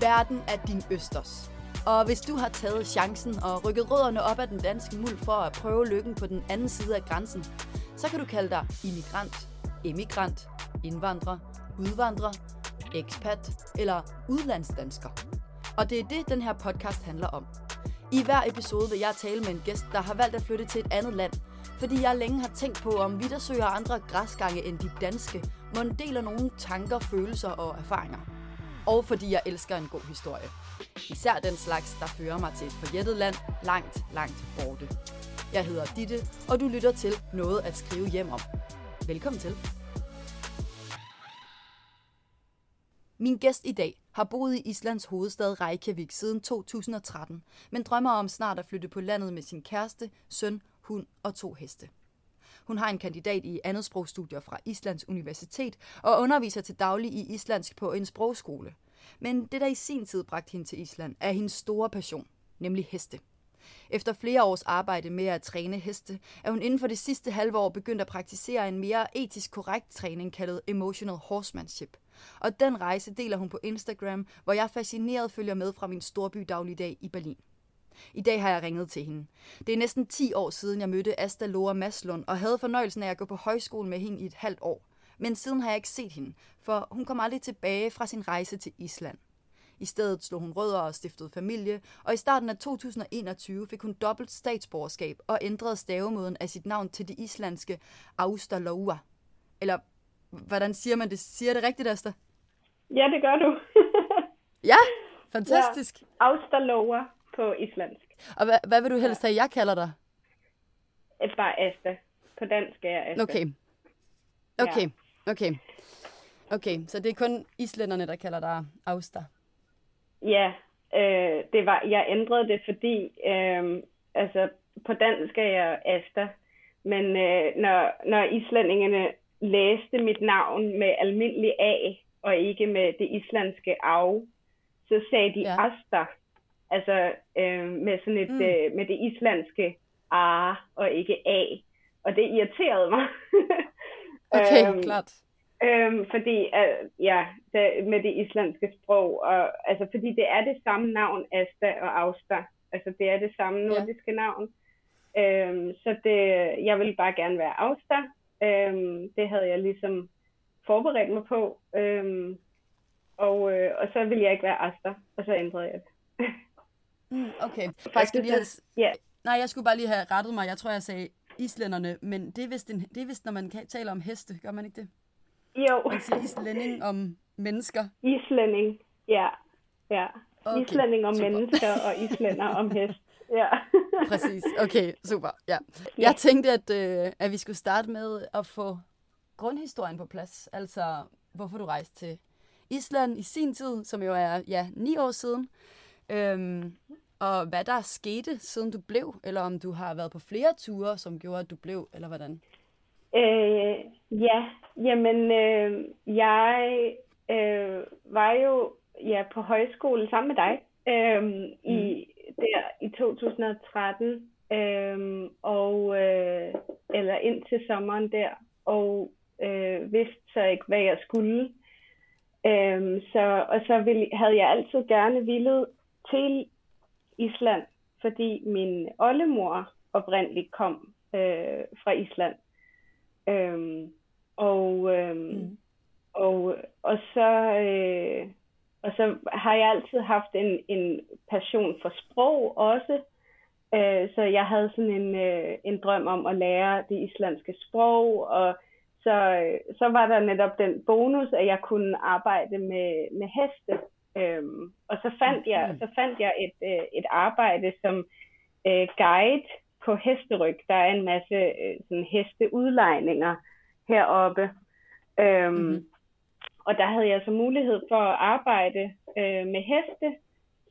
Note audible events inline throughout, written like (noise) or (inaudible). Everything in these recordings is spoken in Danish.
Verden er din østers. Og hvis du har taget chancen og rykket rødderne op af den danske muld for at prøve lykken på den anden side af grænsen, så kan du kalde dig immigrant, emigrant, indvandrer, udvandrer, ekspat eller udlandsdansker. Og det er det, den her podcast handler om. I hver episode vil jeg tale med en gæst, der har valgt at flytte til et andet land, fordi jeg længe har tænkt på, om vi, der søger andre græsgange end de danske, må deler nogle tanker, følelser og erfaringer. Og fordi jeg elsker en god historie. Især den slags, der fører mig til et forjættet land langt, langt borte. Jeg hedder Ditte, og du lytter til Noget at skrive hjem om. Velkommen til. Min gæst i dag har boet i Islands hovedstad Reykjavik siden 2013, men drømmer om snart at flytte på landet med sin kæreste, søn, hund og to heste. Hun har en kandidat i andet sprogstudier fra Islands Universitet og underviser til daglig i islandsk på en sprogskole. Men det, der i sin tid bragte hende til Island, er hendes store passion, nemlig heste. Efter flere års arbejde med at træne heste, er hun inden for det sidste halve år begyndt at praktisere en mere etisk korrekt træning kaldet Emotional Horsemanship. Og den rejse deler hun på Instagram, hvor jeg fascineret følger med fra min storby dagligdag i Berlin. I dag har jeg ringet til hende. Det er næsten 10 år siden, jeg mødte Asta Lora Maslund og havde fornøjelsen af at gå på højskole med hende i et halvt år. Men siden har jeg ikke set hende, for hun kom aldrig tilbage fra sin rejse til Island. I stedet slog hun rødder og stiftede familie, og i starten af 2021 fik hun dobbelt statsborgerskab og ændrede stavemåden af sit navn til det islandske Austalloa. Eller, hvordan siger man det? Siger det rigtigt, Asta? Ja, det gør du. (laughs) ja, fantastisk. Ja, Austalloa på islandsk. Og hvad, hvad vil du helst have, jeg kalder dig? Bare Asta. På dansk er Asta. Okay. Okay, ja. okay. Okay, så det er kun islænderne, der kalder dig Austa? Ja, øh, det var, jeg ændrede det, fordi øh, altså, på dansk er jeg Asta, men øh, når, når islændingene læste mit navn med almindelig A, og ikke med det islandske af, så sagde de ja. Asta. Altså øh, med sådan et, mm. øh, med det islandske A og ikke A. Og det irriterede mig. (laughs) okay, øhm, klart. Øhm, fordi, uh, ja, det, med det islandske sprog, og, altså fordi det er det samme navn, Asta og Austa. Altså det er det samme nordiske ja. navn. Øhm, så det, jeg ville bare gerne være Austa. Øhm, det havde jeg ligesom forberedt mig på. Øhm, og, øh, og så ville jeg ikke være Asta, og så ændrede jeg det. (laughs) mm, okay. Faktisk, jeg lige have... ja. Nej, jeg skulle bare lige have rettet mig. Jeg tror, jeg sagde islænderne, men det er vist, en, det er vist når man taler om heste, gør man ikke det? Jo. Man siger islænding om mennesker. Islænding, ja. ja. Okay, islænding om super. mennesker og islænder om hest. (laughs) Ja. Præcis. Okay, super. Ja. Jeg tænkte, at, øh, at vi skulle starte med at få grundhistorien på plads. Altså, hvorfor du rejste til Island i sin tid, som jo er ja, ni år siden. Øhm, og hvad der skete, siden du blev, eller om du har været på flere ture, som gjorde, at du blev, eller hvordan? Øh, ja, jamen, øh, jeg øh, var jo ja, på højskole sammen med dig øh, mm. i, der i 2013, øh, og, øh, eller ind til sommeren der, og øh, vidste så ikke, hvad jeg skulle. Øh, så, og så ville, havde jeg altid gerne ville til Island, fordi min oldemor oprindeligt kom øh, fra Island. Øhm, og, øhm, mm. og, og, så, øh, og så har jeg altid haft en, en passion for sprog også. Øh, så jeg havde sådan en, øh, en drøm om at lære det islandske sprog, og så, så var der netop den bonus, at jeg kunne arbejde med, med heste. Øhm, og så fandt jeg, mm. så fandt jeg et, øh, et arbejde som øh, guide på hesteryg. Der er en masse øh, sådan hesteudlejninger heroppe. Øhm, mm-hmm. Og der havde jeg så mulighed for at arbejde øh, med heste,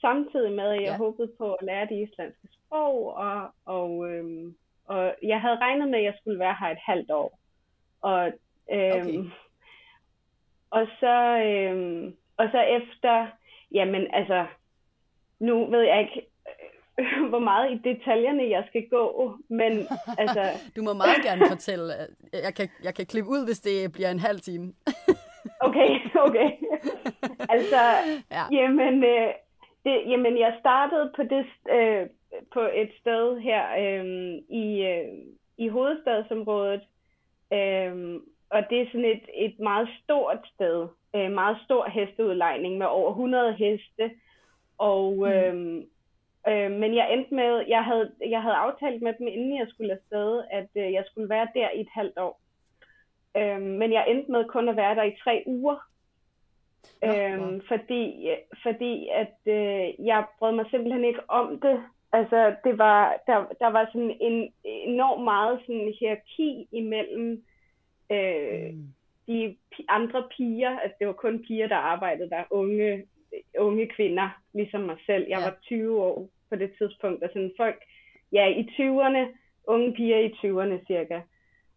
samtidig med, at jeg ja. håbede på at lære det islandske sprog, og, og, øhm, og jeg havde regnet med, at jeg skulle være her et halvt år. Og, øhm, okay. og, så, øhm, og så efter, jamen altså, nu ved jeg ikke, hvor meget i detaljerne jeg skal gå, men (laughs) altså... du må meget gerne fortælle. Jeg kan, jeg kan klippe ud, hvis det bliver en halv time. (laughs) okay, okay. altså, (laughs) ja. jamen, øh, det, jamen, jeg startede på det øh, på et sted her øh, i, øh, i hovedstadsområdet, øh, og det er sådan et, et meget stort sted, øh, meget stor hesteudlejning med over 100 heste, og mm. øh, øh, men jeg endte med, jeg havde, jeg havde aftalt med dem, inden jeg skulle afsted, at øh, jeg skulle være der i et halvt år. Øh, men jeg endte med kun at være der i tre uger, øhm, fordi, fordi at øh, jeg brød mig simpelthen ikke om det. Altså, det var, der, der var sådan en enorm meget sådan hierarki imellem øh, mm. de andre piger. Altså, det var kun piger, der arbejdede der. Unge, unge kvinder, ligesom mig selv. Jeg ja. var 20 år på det tidspunkt, og sådan folk, ja, i 20'erne, unge piger i 20'erne cirka.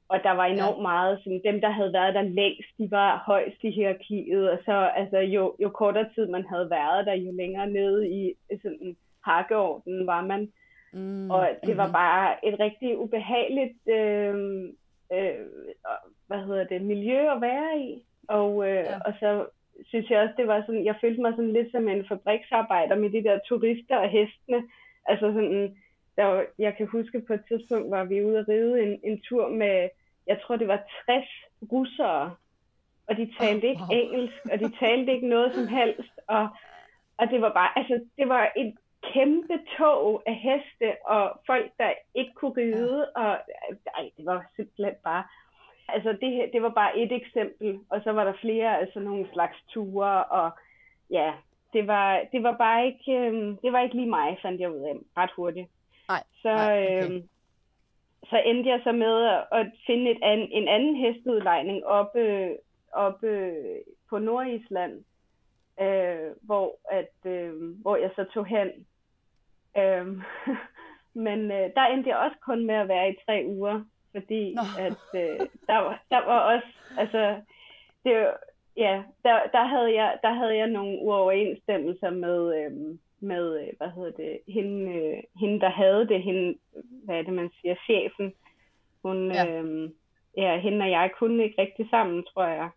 Og der var enormt ja. meget, sådan, dem der havde været der længst, de var højst i hierarkiet, og så altså, jo, jo kortere tid man havde været der, jo længere nede i sådan, hakkeorden var man. Mm, og det var mm-hmm. bare et rigtig ubehageligt øh, øh, hvad hedder det, miljø at være i. Og, øh, ja. og så synes jeg også, det var sådan, jeg følte mig sådan lidt som en fabriksarbejder med de der turister og hestene. Altså sådan, der var, jeg kan huske på et tidspunkt, var vi ude at ride en, en tur med, jeg tror det var 60 russere, og de talte ikke oh, engelsk, og de talte ikke noget som helst, og, og det var bare, altså det var et kæmpe tog af heste, og folk, der ikke kunne ride, og ej, det var simpelthen bare, altså det, det var bare et eksempel, og så var der flere af sådan nogle slags ture, og ja, det var, det var bare ikke, øh, det var ikke lige mig, fandt jeg ud af ret hurtigt. Nej, så, nej, okay. øh, så endte jeg så med at, at finde et an, en anden hesteudlejning oppe, oppe på Nordisland, øh, hvor, at, øh, hvor jeg så tog hen. Øh, (laughs) men øh, der endte jeg også kun med at være i tre uger, fordi Nå. at øh, der, var, der var også, altså, det, ja, der, der, havde jeg, der havde jeg nogle uoverensstemmelser med, øh, med, øh, hvad hedder det, hende, øh, hende der havde det, hende, hvad er det, man siger, chefen. Hun, ja. Øh, ja, hende og jeg kunne ikke rigtig sammen, tror jeg.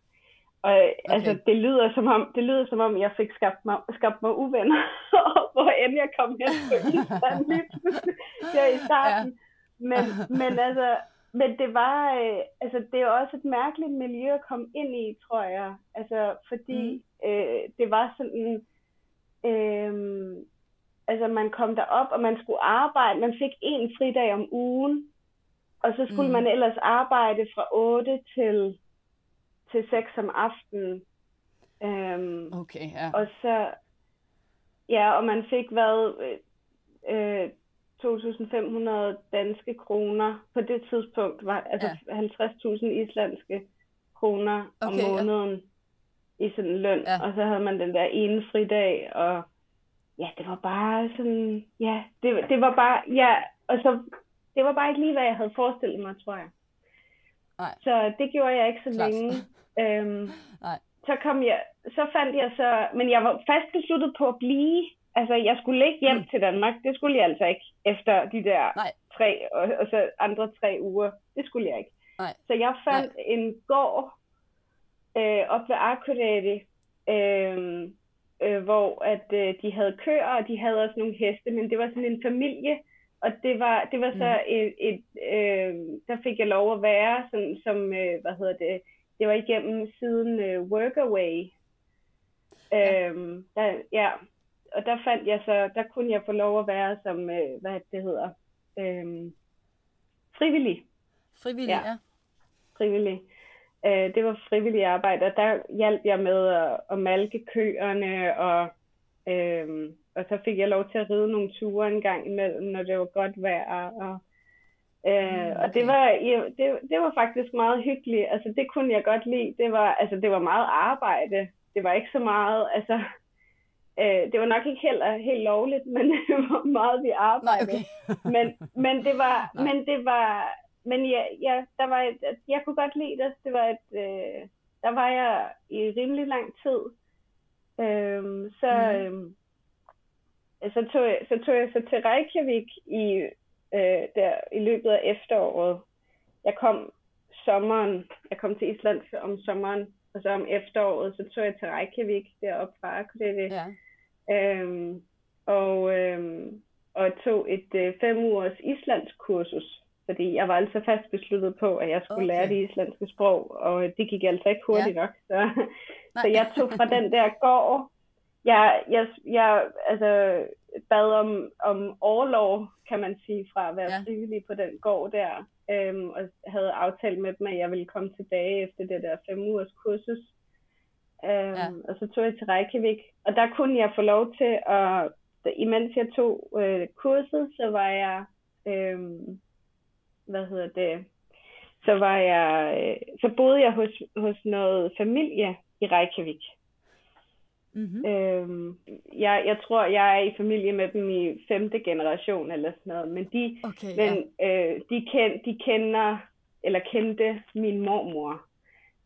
Og okay. altså, det lyder som om, det lyder som om, jeg fik skabt mig, skabt mig uvenner, (laughs) hvor end jeg kom hen på Island lige der i starten. Ja. Men, men altså, men det var, øh, altså det er også et mærkeligt miljø at komme ind i, tror jeg. Altså, fordi mm. øh, det var sådan, Øhm, altså man kom derop, og man skulle arbejde. Man fik en fridag om ugen, og så skulle mm. man ellers arbejde fra 8 til, til 6 om aftenen. Øhm, okay, ja. Og så, ja, og man fik hvad, øh, 2.500 danske kroner på det tidspunkt, var altså ja. 50.000 islandske kroner okay, om måneden. Ja i sådan løn, ja. og så havde man den der ene fridag, og ja, det var bare sådan, ja, det, det var bare, ja, og så, det var bare ikke lige, hvad jeg havde forestillet mig, tror jeg. Nej. Så det gjorde jeg ikke så Klart. længe. (laughs) Øhm, Nej. Så kom jeg, så fandt jeg så, men jeg var fast besluttet på at blive, altså jeg skulle ikke hjem mm. til Danmark, det skulle jeg altså ikke, efter de der Nej. tre, og, og så andre tre uger, det skulle jeg ikke. Nej. Så jeg fandt Nej. en gård øh, op ved Akureyri, øh, øh, hvor at øh, de havde køer, og de havde også nogle heste, men det var sådan en familie, og det var, det var så mm. et, et øh, der fik jeg lov at være, sådan, som, øh, hvad hedder det, det var igennem siden øh, Workaway. Ja. Øh, der, ja, og der fandt jeg så, der kunne jeg få lov at være som, øh, hvad det hedder, øh, frivillig. Frivillig, ja. ja. Frivillig. Øh, det var frivillig arbejde, og der hjalp jeg med at, at malke køerne, og, øh, og så fik jeg lov til at ride nogle ture en gang imellem, når det var godt vejr. Og, øh, mm, okay. og det var, ja, det, det var faktisk meget hyggeligt. Altså, det kunne jeg godt lide. Det var, altså, det var meget arbejde. Det var ikke så meget, altså, øh, det var nok ikke helt, helt lovligt, men (laughs) var meget vi arbejdede. Nej, okay. men, men det var, (laughs) men det var, men ja, ja der var et, jeg kunne godt lide det. Det var et, øh, der var jeg i rimelig lang tid. Øhm, så, mm. øhm, så, tog jeg, så tog jeg så til Reykjavik i, øh, der, i løbet af efteråret. Jeg kom sommeren, jeg kom til Island om sommeren, og så om efteråret, så tog jeg til Reykjavik deroppe fra Akureyri. Ja. Øhm, og, øhm, og tog et øh, fem ugers islandsk kursus, fordi jeg var altså fast besluttet på, at jeg skulle okay. lære det islandske sprog, og det gik altså ikke hurtigt Ja. nok. Så, Nej. (laughs) (laughs) så jeg tog fra den der gård, jeg, jeg, jeg altså, bad om, om overlov, kan man sige, fra at være ja. frivillig på den gård der, øhm, og havde aftalt med dem, at jeg ville komme tilbage efter det der fem ugers kursus. Øhm, Ja. ja. Og så tog jeg til Reykjavik, og der kunne jeg få lov til at, imens jeg tog øh, kurset, så var jeg, øhm, hvad hedder det, så var jeg, øh, så boede jeg hos, hos noget familie i Reykjavik. Mm-hmm. Øhm, jeg, jeg tror, jeg er i familie med dem i femte generation eller sådan noget, men de, Okay, ja. men, øh, de, ken, de kender, eller kendte min mormor,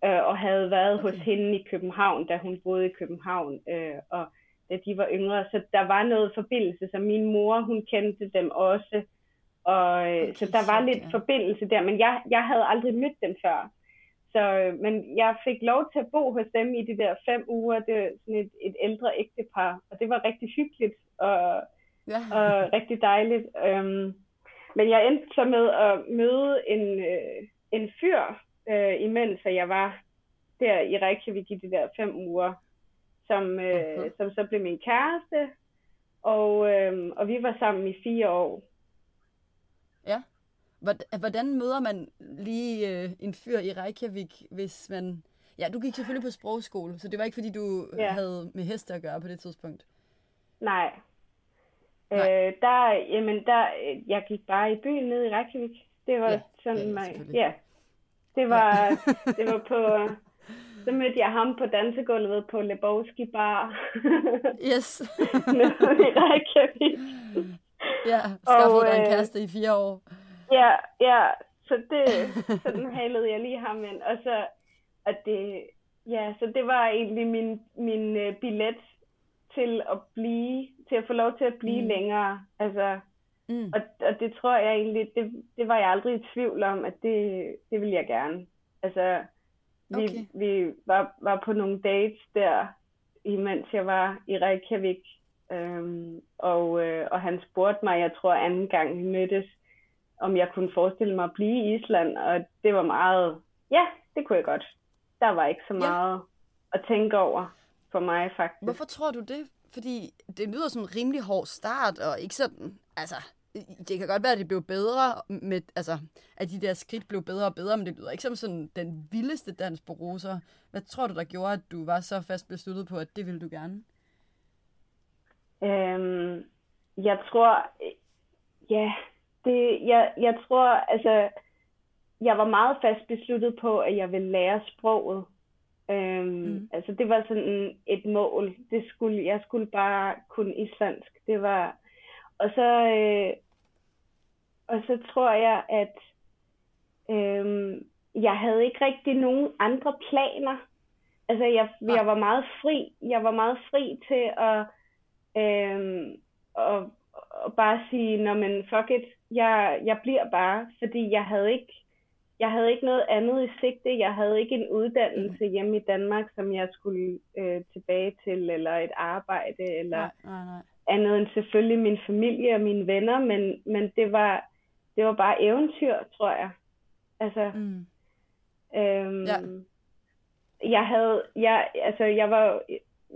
øh, og havde været okay. hos hende i København, da hun boede i København, øh, og da de var yngre, så der var noget forbindelse, så min mor, hun kendte dem også, og øh, Okay, så der var sjovt, lidt ja. forbindelse der, men jeg, jeg havde aldrig mødt dem før. Så, øh, men jeg fik lov til at bo hos dem i de der fem uger. Det var sådan et, et ældre ægtepar, og det var rigtig hyggeligt og, ja. og rigtig dejligt. Øhm, men jeg endte så med at møde en, øh, en fyr, øh, imens at jeg var der i Reykjavik i de der fem uger, som, øh, som så blev min kæreste, og, øh, og vi var sammen i fire år. ja. Hvordan, møder man lige øh, en fyr i Reykjavik, hvis man... Ja, du gik selvfølgelig på sprogskole, så det var ikke, fordi du Ja. havde med heste at gøre på det tidspunkt. Nej. Nej. Øh, der, jamen der, jeg gik bare i byen nede i Reykjavik. Det var Ja, sådan, ja, selvfølgelig. ja. Det var, (laughs) det var på, så mødte jeg ham på dansegulvet på Lebowski Bar (laughs) Yes. (laughs) nede i Reykjavik. ja, skaffede dig en øh, kæreste i fire år. Ja, ja, så det, sådan halede jeg lige ham ind. Og så, at det, ja, så det var egentlig min, min øh, billet til at blive, til at få lov til at blive mm. længere. Altså, Mm. Og, og det tror jeg egentlig, det, det var jeg aldrig i tvivl om, at det, det ville jeg gerne. Altså, vi, Okay. vi var, var på nogle dates der, imens jeg var i Reykjavik. Øhm, og, øh, og han spurgte mig, jeg tror anden gang vi mødtes, om jeg kunne forestille mig at blive i Island. Og det var meget, ja, det kunne jeg godt. Der var ikke så Ja. meget at tænke over for mig faktisk. Hvorfor tror du det? Fordi det lyder som en rimelig hård start, og ikke sådan, altså, det kan godt være, at det blev bedre, med, altså, at de der skridt blev bedre og bedre, men det lyder ikke som sådan den vildeste dans på roser. Hvad tror du, der gjorde, at du var så fast besluttet på, at det ville du gerne? Øhm, jeg tror, ja, det, jeg, jeg tror, altså, jeg var meget fast besluttet på, at jeg ville lære sproget. Øhm, Mm. Altså, det var sådan et mål. Det skulle, jeg skulle bare kunne islandsk. Det var, og så, øh, og så tror jeg, at øhm, jeg havde ikke rigtig nogen andre planer. Altså, jeg, jeg var meget fri. Jeg var meget fri til at Øhm, og, og bare sige, nå men fuck it, jeg, jeg bliver bare, fordi jeg havde ikke, jeg havde ikke noget andet i sigte, jeg havde ikke en uddannelse hjemme i Danmark, som jeg skulle øh, tilbage til, eller et arbejde, eller Nej, nej, nej. Andet end selvfølgelig min familie og mine venner, men, men det var, det var bare eventyr, tror jeg. Altså, Mm. Øhm, Ja. Jeg havde, jeg, altså jeg var,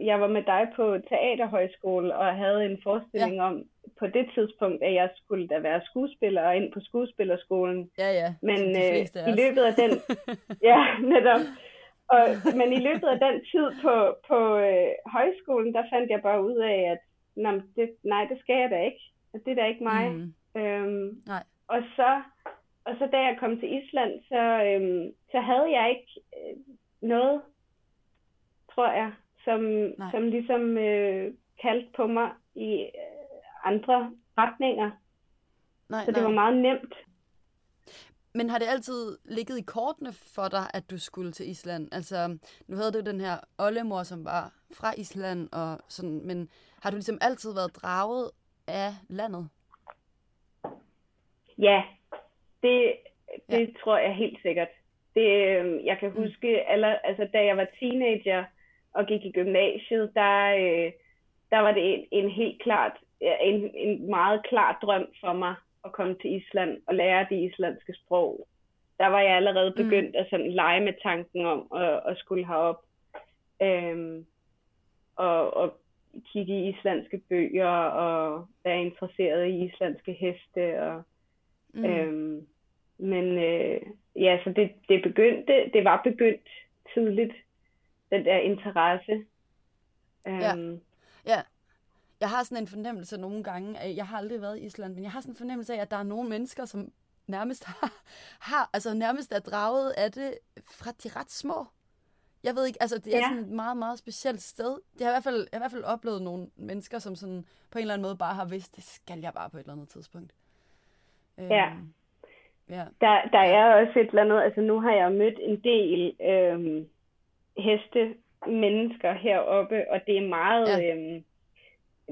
jeg var med dig på teaterhøjskole og havde en forestilling ja. om på det tidspunkt, at jeg skulle da være skuespiller og ind på skuespillerskolen. Ja, ja. Men øh, i løbet af den, (laughs) ja, netop. Og, men i løbet af den tid på, på øh, højskolen, der fandt jeg bare ud af, at nej, det, nej, det skal jeg da ikke. At det er da ikke mig. Mm. Øhm, Nej. og så, og så da jeg kom til Island, så, øhm, så havde jeg ikke øh, noget, tror jeg, som, Nej. som ligesom øh, kaldte på mig i øh, andre retninger. Nej, Så nej. det var meget nemt. Men har det altid ligget i kortene for dig, at du skulle til Island? Altså, nu havde du den her oldemor, som var fra Island, og sådan, men har du ligesom altid været draget af landet? Ja, det, det ja. tror jeg helt sikkert. Det, øh, jeg kan Mm. huske, aller, altså, da jeg var teenager og gik i gymnasiet, der, øh, der var det en, en helt klart, en, en meget klar drøm for mig at komme til Island og lære det islandske sprog. Der var jeg allerede Mm. begyndt at sådan lege med tanken om at, at skulle herop. Øhm, og, og kigge i islandske bøger og være interesseret i islandske heste. Og, Mm. øhm, men øh, ja, så det, det begyndte, det var begyndt tidligt, den der interesse. Øhm, Ja. Jeg har sådan en fornemmelse nogle gange af, jeg har aldrig været i Island, men jeg har sådan en fornemmelse af, at der er nogle mennesker, som nærmest har, har altså nærmest er draget af det fra de ret små. Jeg ved ikke, altså det er Ja. sådan et meget, meget specielt sted. Jeg har i hvert fald, jeg har i hvert fald oplevet nogle mennesker, som sådan på en eller anden måde bare har vidst, det skal jeg bare på et eller andet tidspunkt. Ja. Øhm, ja. Der, der er også et eller andet, altså nu har jeg mødt en del øhm, heste mennesker heroppe, og det er meget, Ja. ja. øhm,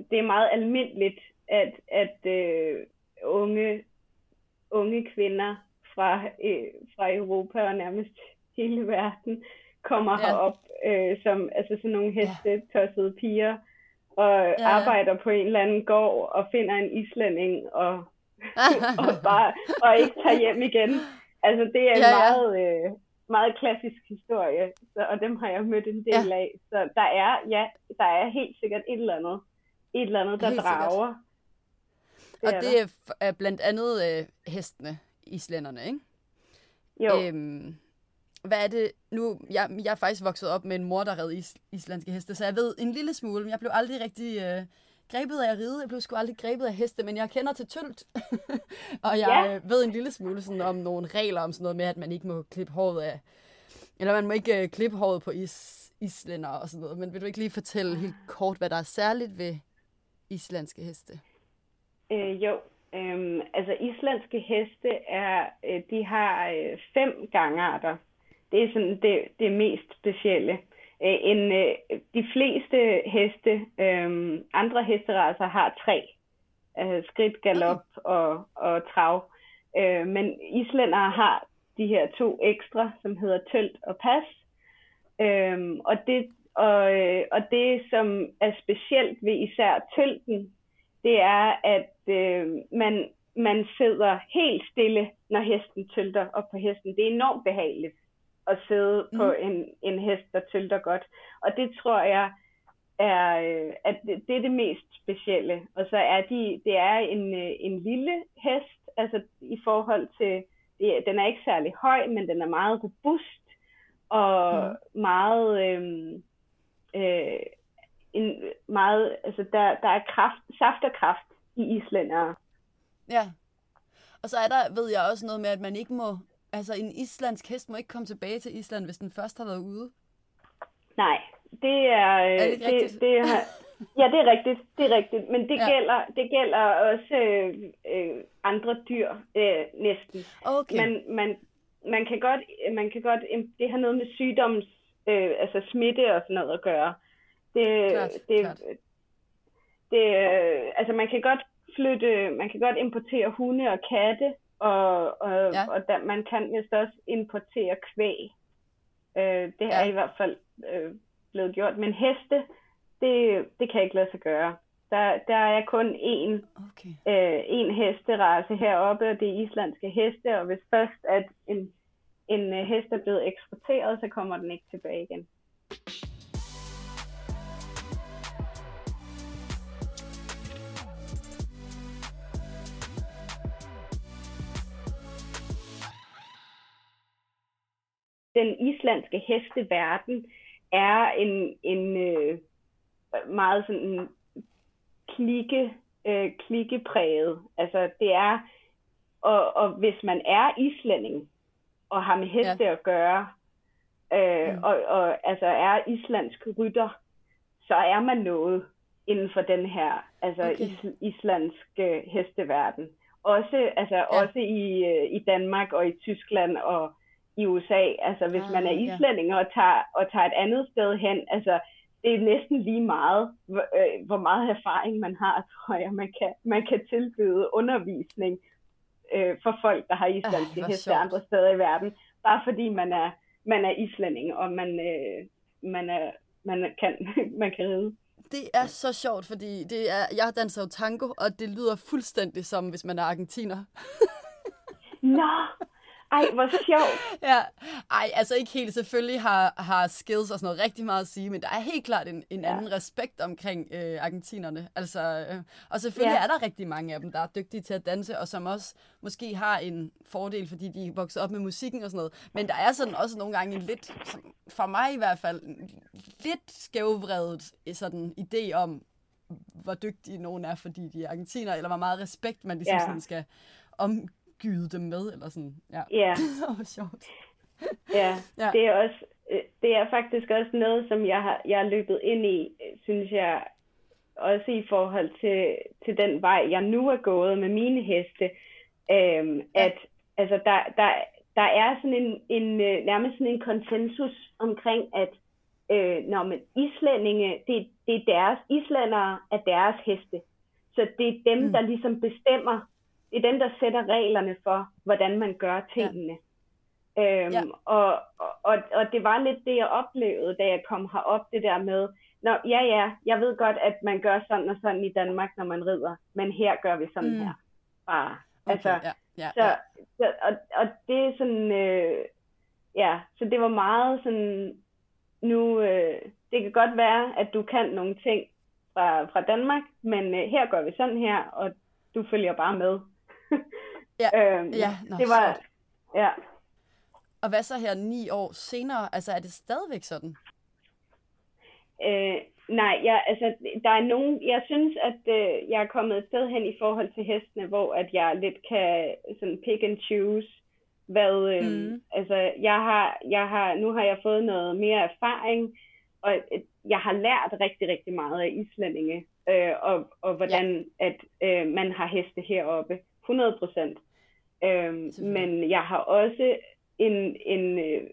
det er meget almindeligt, at, at øh, unge, unge kvinder fra, øh, fra Europa og nærmest hele verden kommer Ja. herop øh, som altså sådan nogle heste piger og ja. arbejder på en eller anden gård og finder en islænding og (laughs) og, bare, og ikke tager hjem igen. Altså, det er en Ja, ja. meget, øh, meget klassisk historie, så, og dem har jeg mødt en del Ja. af. Så der er, ja, der er helt sikkert et eller andet, et eller andet, der Helt sikkert. drager. Og det er, er blandt andet øh, hestene, islænderne, ikke? Jo, Øhm, hvad er det nu? Jeg, jeg er faktisk vokset op med en mor, der red is, islandske heste, så jeg ved en lille smule, men jeg blev aldrig rigtig øh, grebet af at ride. Jeg blev sgu aldrig grebet af heste, men jeg kender til tølt. (laughs) og jeg Ja. øh, ved en lille smule sådan, om nogle regler om sådan noget med, at man ikke må klippe håret af, eller man må ikke øh, klippe håret på is, islænder og sådan noget. Men vil du ikke lige fortælle helt kort, hvad der er særligt ved islandske heste? øh, jo. Øhm, altså, islandske heste er, øh, de har øh, fem gangarter. Det er sådan det, det mest specielle. Øh, en, øh, de fleste heste, øh, andre hesteracer har tre. Øh, skridt, galop og, og trav. Øh, men islændere har de her to ekstra, som hedder tølt og pas. Øhm, og, det, og, øh, og det, som er specielt ved især tølten, det er, at øh, man, man sidder helt stille, når hesten tølter op på hesten. Det er enormt behageligt at sidde mm. på en, en hest, der tølter godt. Og det tror jeg er, øh, at det, det er det mest specielle. Og så er de, det er en, øh, en lille hest, altså i forhold til, det, den er ikke særlig høj, men den er meget robust og mm. meget, øh, øh, en, meget, altså der, der er kraft, saft og kraft i islændere. Ja. Og så er der, ved jeg også noget med, at man ikke må, altså en islandsk hest må ikke komme tilbage til Island, hvis den først har været ude. Nej, det er, øh, Er det ikke det, det er, (laughs) ja, det er rigtigt, det er rigtigt, men det ja. gælder, det gælder også øh, øh, andre dyr øh, næsten. Okay. Man, man, man kan godt, man kan godt, det har noget med sygdoms, øh, altså smitte og sådan noget at gøre. Det, Klart, det, klart. det, øh, altså man kan godt flytte, man kan godt importere hunde og katte, og, og, Ja. ja. og der, man kan vist også importere kvæg. Øh, det Ja. er i hvert fald øh, blevet gjort. Men heste, det, det kan ikke lade sig gøre. Der, der er kun én, Okay. øh, én hesterace heroppe, og det er islandske heste, og hvis først at en, en øh, hest er blevet eksporteret, så kommer den ikke tilbage igen. Den islandske hesteverden er en, en øh, meget sådan klikke, øh, klikkepræget. Altså det er, og, og hvis man er islænding og har med heste ja. at gøre, øh, mm. og, og altså er islandsk rytter, så er man noget inden for den her altså Okay. is, islandske hesteverden. Også, altså, ja. også i, øh, i Danmark og i Tyskland og i USA. Altså hvis Ah, man er ja. islænding og tager, og tager et andet sted hen, altså det er næsten lige meget, hvor, øh, hvor meget erfaring man har, (laughs) tror jeg, man kan, man kan tilbyde undervisning øh, for folk, der har islandske hvor heste andre steder i verden. bare fordi man er, man er islænding, og man, øh, man, er, man, kan, (laughs) man kan ride. Det er så sjovt, fordi det er, jeg danser jo tango, og det lyder fuldstændig som, hvis man er argentiner. (laughs) Nå, ej, hvor sjovt. (laughs) ja, ej, altså ikke helt. Selvfølgelig har, har skills og sådan noget rigtig meget at sige, men der er helt klart en, en ja. anden respekt omkring øh, argentinerne. Altså, øh, og selvfølgelig ja. er der rigtig mange af dem, der er dygtige til at danse, og som også måske har en fordel, fordi de er vokset op med musikken og sådan noget. Men der er sådan også nogle gange en lidt, for mig i hvert fald, lidt skævvredet sådan idé om, hvor dygtige nogen er, fordi de er argentiner, eller hvor meget respekt man ligesom ja. sådan skal om gyde dem med, eller sådan. Ja, ja. (laughs) det var sjovt. ja, (laughs) ja, det er også, øh, det er faktisk også noget, som jeg har, jeg har løbet ind i, synes jeg, også i forhold til, til den vej, jeg nu er gået med mine heste, øhm, ja. at altså, der, der, der er sådan en, en, øh, nærmest sådan en konsensus omkring, at øh, når man islændinge, det, det er deres, islændere er deres heste. Så det er dem, mm. der ligesom bestemmer, det er dem, der sætter reglerne for, hvordan man gør tingene. Ja. Øhm, ja. Og, og, og det var lidt det, jeg oplevede, da jeg kom herop, det der med, Nå, ja, ja, jeg ved godt, at man gør sådan og sådan i Danmark, når man rider, men her gør vi sådan mm. her. Bare. Okay, altså, ja, ja, så, ja. Så, og, og det er sådan, øh, ja, så det var meget sådan, nu, øh, det kan godt være, at du kan nogle ting fra, fra Danmark, men øh, her gør vi sådan her, og du følger bare med. Ja, øhm, ja nå, det var, ja. Og hvad så her ni år senere? Altså er det stadigvæk sådan? Øh, nej, jeg, altså, der er nogen, jeg synes, at øh, jeg er kommet et sted hen i forhold til hestene, hvor at jeg lidt kan sådan pick and choose, hvad, øh, mm. altså, jeg har, jeg har, nu har jeg fået noget mere erfaring, og jeg har lært rigtig, rigtig meget af islændinge, øh, og, og hvordan ja. at øh, man har heste heroppe. 100 procent. Øhm, men jeg har også en, en, øh,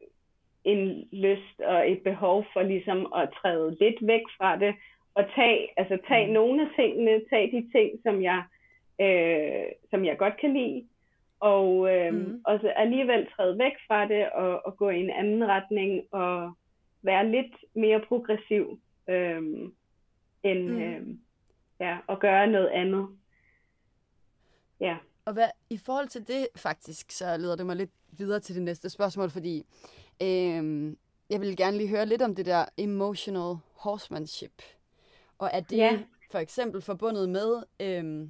en lyst og et behov for ligesom at træde lidt væk fra det, og tage, altså tage mm. nogle af tingene, tage de ting, som jeg, øh, som jeg godt kan lide, og øh, mm. også alligevel træde væk fra det, og, og gå i en anden retning, og være lidt mere progressiv, øh, end mm. øh, ja, at gøre noget andet. Ja. Og hvad, i forhold til det faktisk, så leder det mig lidt videre til det næste spørgsmål, fordi øh, jeg vil gerne lige høre lidt om det der emotional horsemanship. Og er det ja. for eksempel forbundet med øh,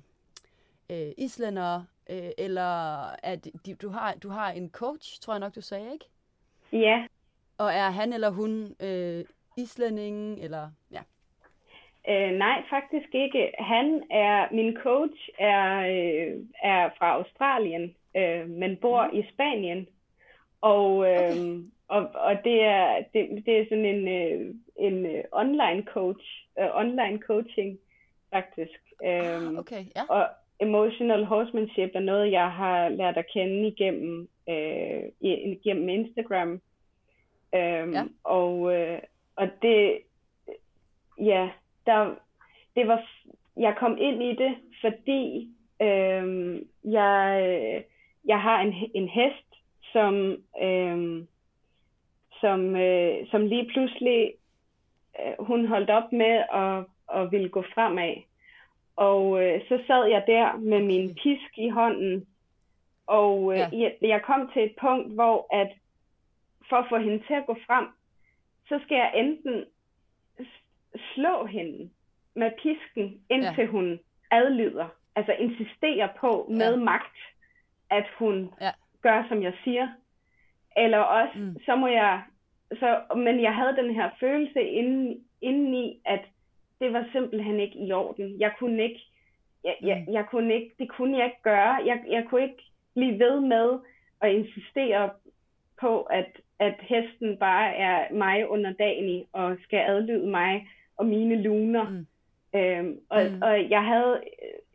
øh, islændere, øh, eller er det, du, har, du har en coach, tror jeg nok, du sagde, ikke? Ja. Og er han eller hun øh, islændingen, eller ja? Øh, nej, faktisk ikke. Han er, min coach er, øh, er fra Australien, øh, men bor mm. i Spanien. Og, øh, okay. og, og det, er, det, det er sådan en, øh, en øh, online coach, øh, online coaching faktisk. Øh, okay, ja. Og emotional horsemanship er noget, jeg har lært at kende igennem, øh, igennem Instagram. Øh, ja. Og, øh, og det, ja, der, det var, jeg kom ind i det, fordi øh, jeg, jeg har en, en hest, som, øh, som, øh, som lige pludselig, øh, hun holdt op med at, at ville gå fremad. Og øh, så sad jeg der med min pisk i hånden, og øh, ja. jeg, jeg kom til et punkt, hvor at for at få hende til at gå frem, så skal jeg enten slå hende med pisken, indtil ja. hun adlyder. Altså insisterer på med ja. magt, at hun ja. gør, som jeg siger. Eller også, mm. så må jeg... Så, men jeg havde den her følelse inden, indeni, at det var simpelthen ikke i orden. Jeg kunne ikke, jeg, jeg, mm. jeg kunne ikke, det kunne jeg ikke gøre. Jeg, jeg kunne ikke blive ved med at insistere på, at, at hesten bare er mig under dagen og skal adlyde mig og mine luner. Mm. Øhm, og, mm. og jeg havde,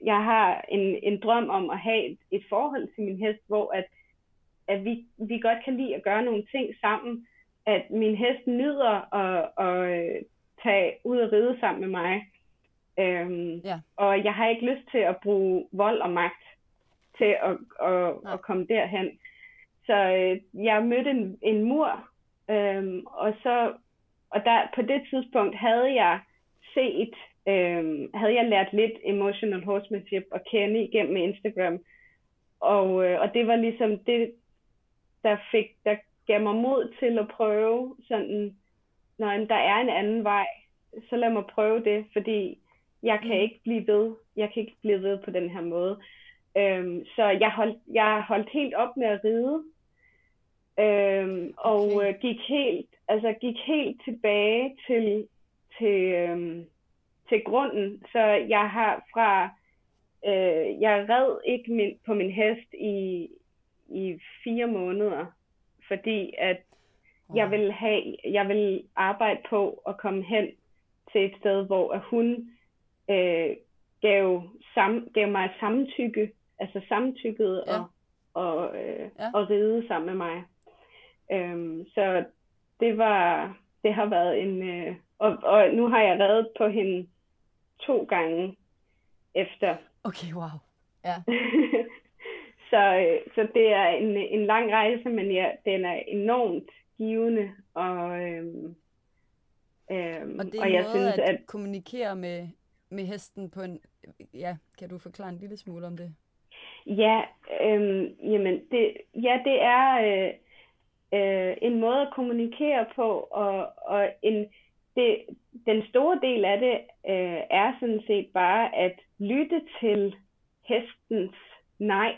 jeg har en, en drøm om at have et, et forhold til min hest, hvor at, at vi, vi godt kan lide at gøre nogle ting sammen. At min hest nyder at, at øh, tage ud og ride sammen med mig. Øhm, ja. Og jeg har ikke lyst til at bruge vold og magt til at, at, at komme derhen. så øh, jeg mødte en, en mur, øh, og så og der, på det tidspunkt havde jeg set, øh, havde jeg lært lidt emotional horsemanship at kende igennem Instagram, og, øh, og det var ligesom det, der fik, der gav mig mod til at prøve sådan, når der er en anden vej, så lad mig prøve det, fordi jeg kan mm. ikke blive ved, jeg kan ikke blive ved på den her måde. Øhm, så jeg holdt, jeg holdt helt op med at ride, øhm, og okay. øh, gik helt, altså gik helt tilbage til, til, øhm, til grunden. Så jeg har fra, øh, jeg red ikke min, på min hest i, i fire måneder, fordi at wow. jeg vil have, jeg vil arbejde på at komme hen til et sted, hvor hun øh, gav, sam, gav mig samtykke, altså samtykket ja. og, og, øh, ja. og ride sammen med mig. Øhm, så det var, det har været en, øh, og, og nu har jeg reddet på hende to gange efter. Okay, wow. Ja. (laughs) så, øh, så det er en, en lang rejse, men ja, den er enormt givende, og, øhm, øhm, og det er og jeg måde synes, at, at kommunikere med, med hesten på en... Ja, kan du forklare en lille smule om det? Ja, øhm, jamen det, ja, det er øh, øh, en måde at kommunikere på, og, og en, det, den store del af det øh, er sådan set bare at lytte til hestens nej.